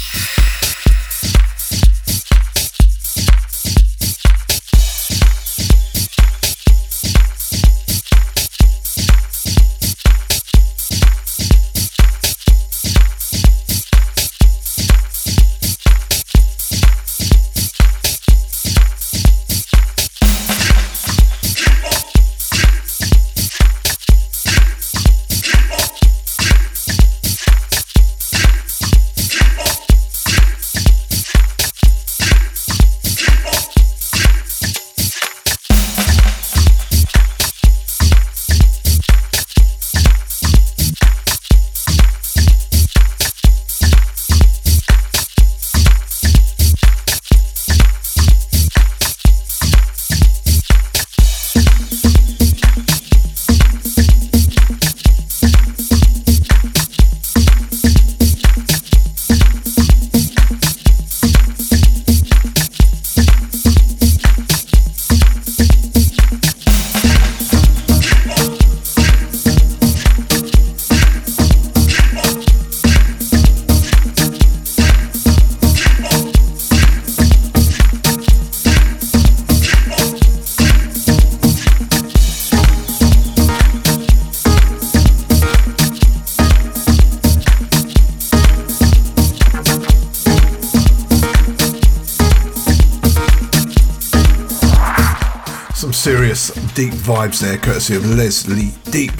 Vibes there, courtesy of Lesny Deep.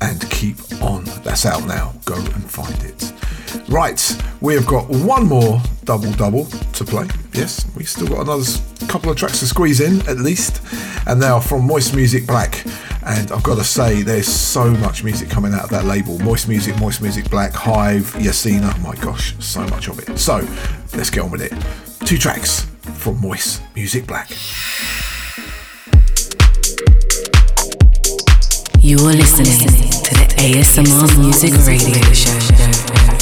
And keep on. That's out now. Go and find it. Right, we have got one more double double to play. Yes, we still got another couple of tracks to squeeze in at least, and they are from Moist Music Black. And I've got to say, there's so much music coming out of that label Moist Music, Moist Music Black, Hive, Yasina. Oh my gosh, so much of it. So let's get on with it. Two tracks from Moist Music Black. You are listening to the ASMR Music Radio Show.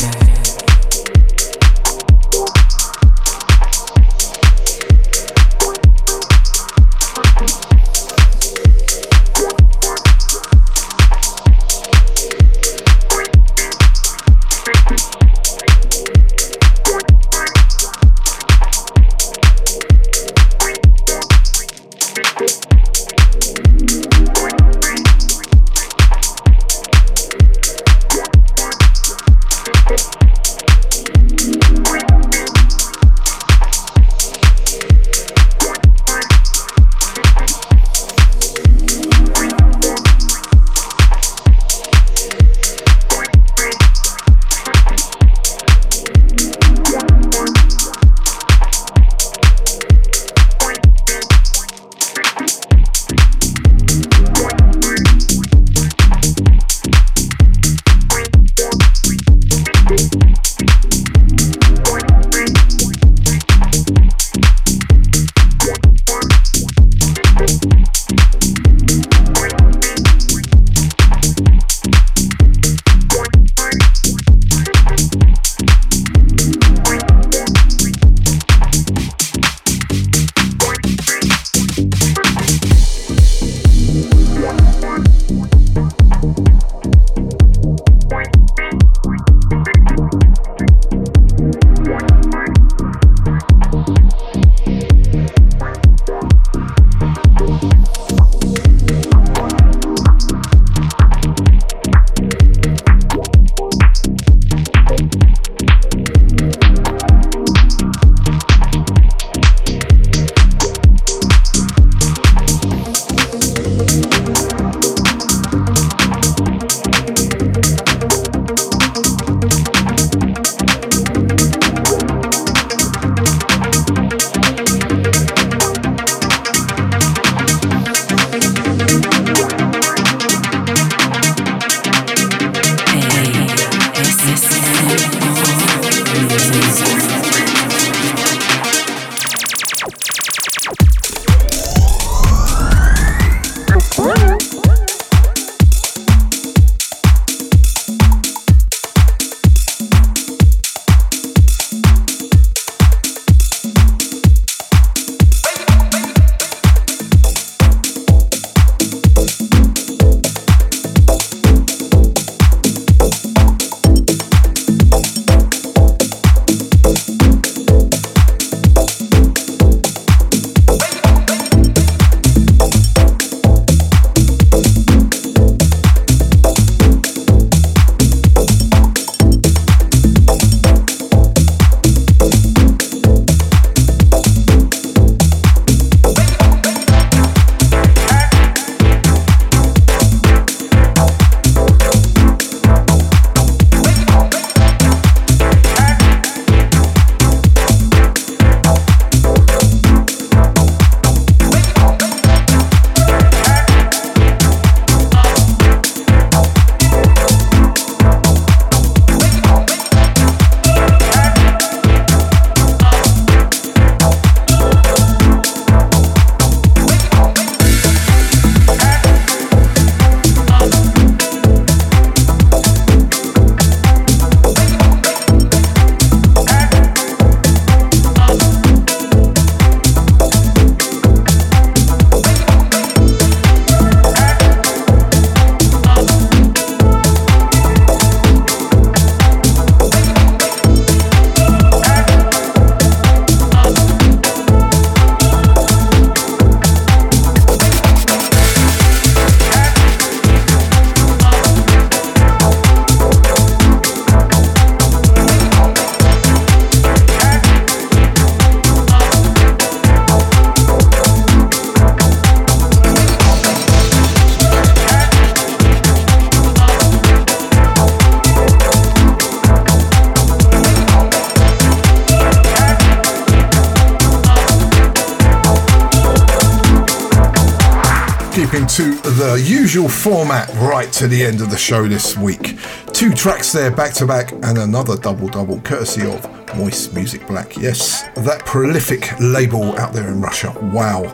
To the usual format right to the end of the show this week. Two tracks there back to back and another double double courtesy of Moist Music Black. Yes, that prolific label out there in Russia. Wow.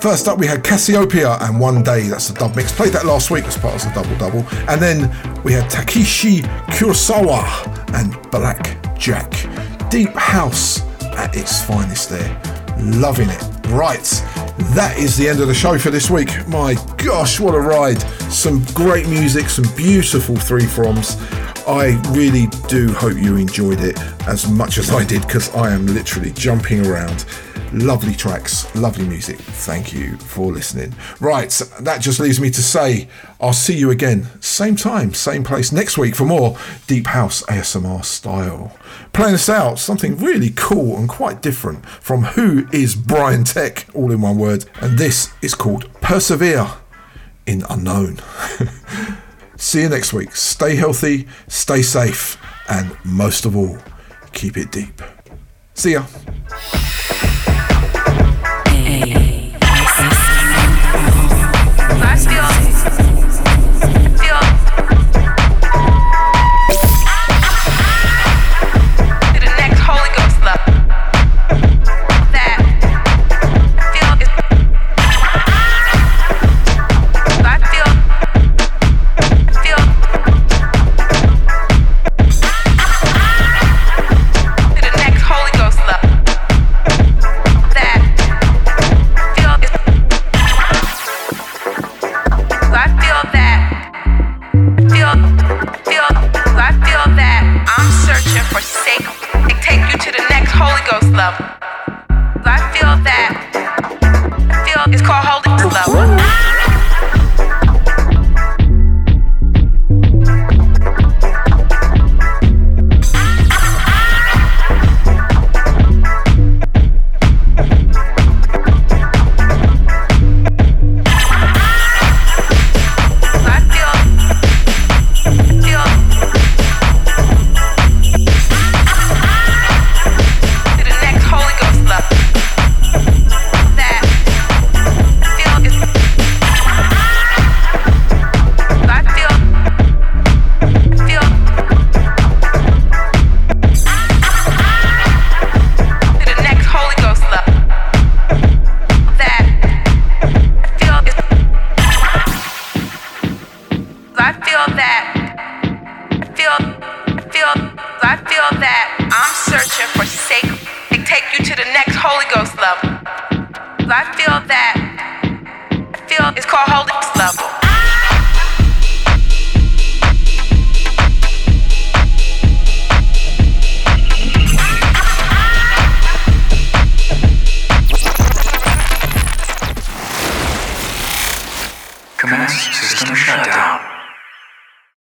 First up, we had Cassiopeia and One Day. That's the dub mix. Played that last week as part of the double double. And then we had Takashi Kurosawa and Black Jack. Deep house at its finest there. Loving it. Right, that is the end of the show for this week. My gosh, what a ride! Some great music, some beautiful three froms. I really do hope you enjoyed it as much as I did because I am literally jumping around. Lovely tracks, lovely music. Thank you for listening. Right, that just leaves me to say I'll see you again, same time, same place next week for more Deep House ASMR style. Playing us out, something really cool and quite different from WhoisBriantech, all in one word, and this is called Persevere in Unknown. see you next week. Stay healthy, stay safe, and most of all, keep it deep. See ya. That.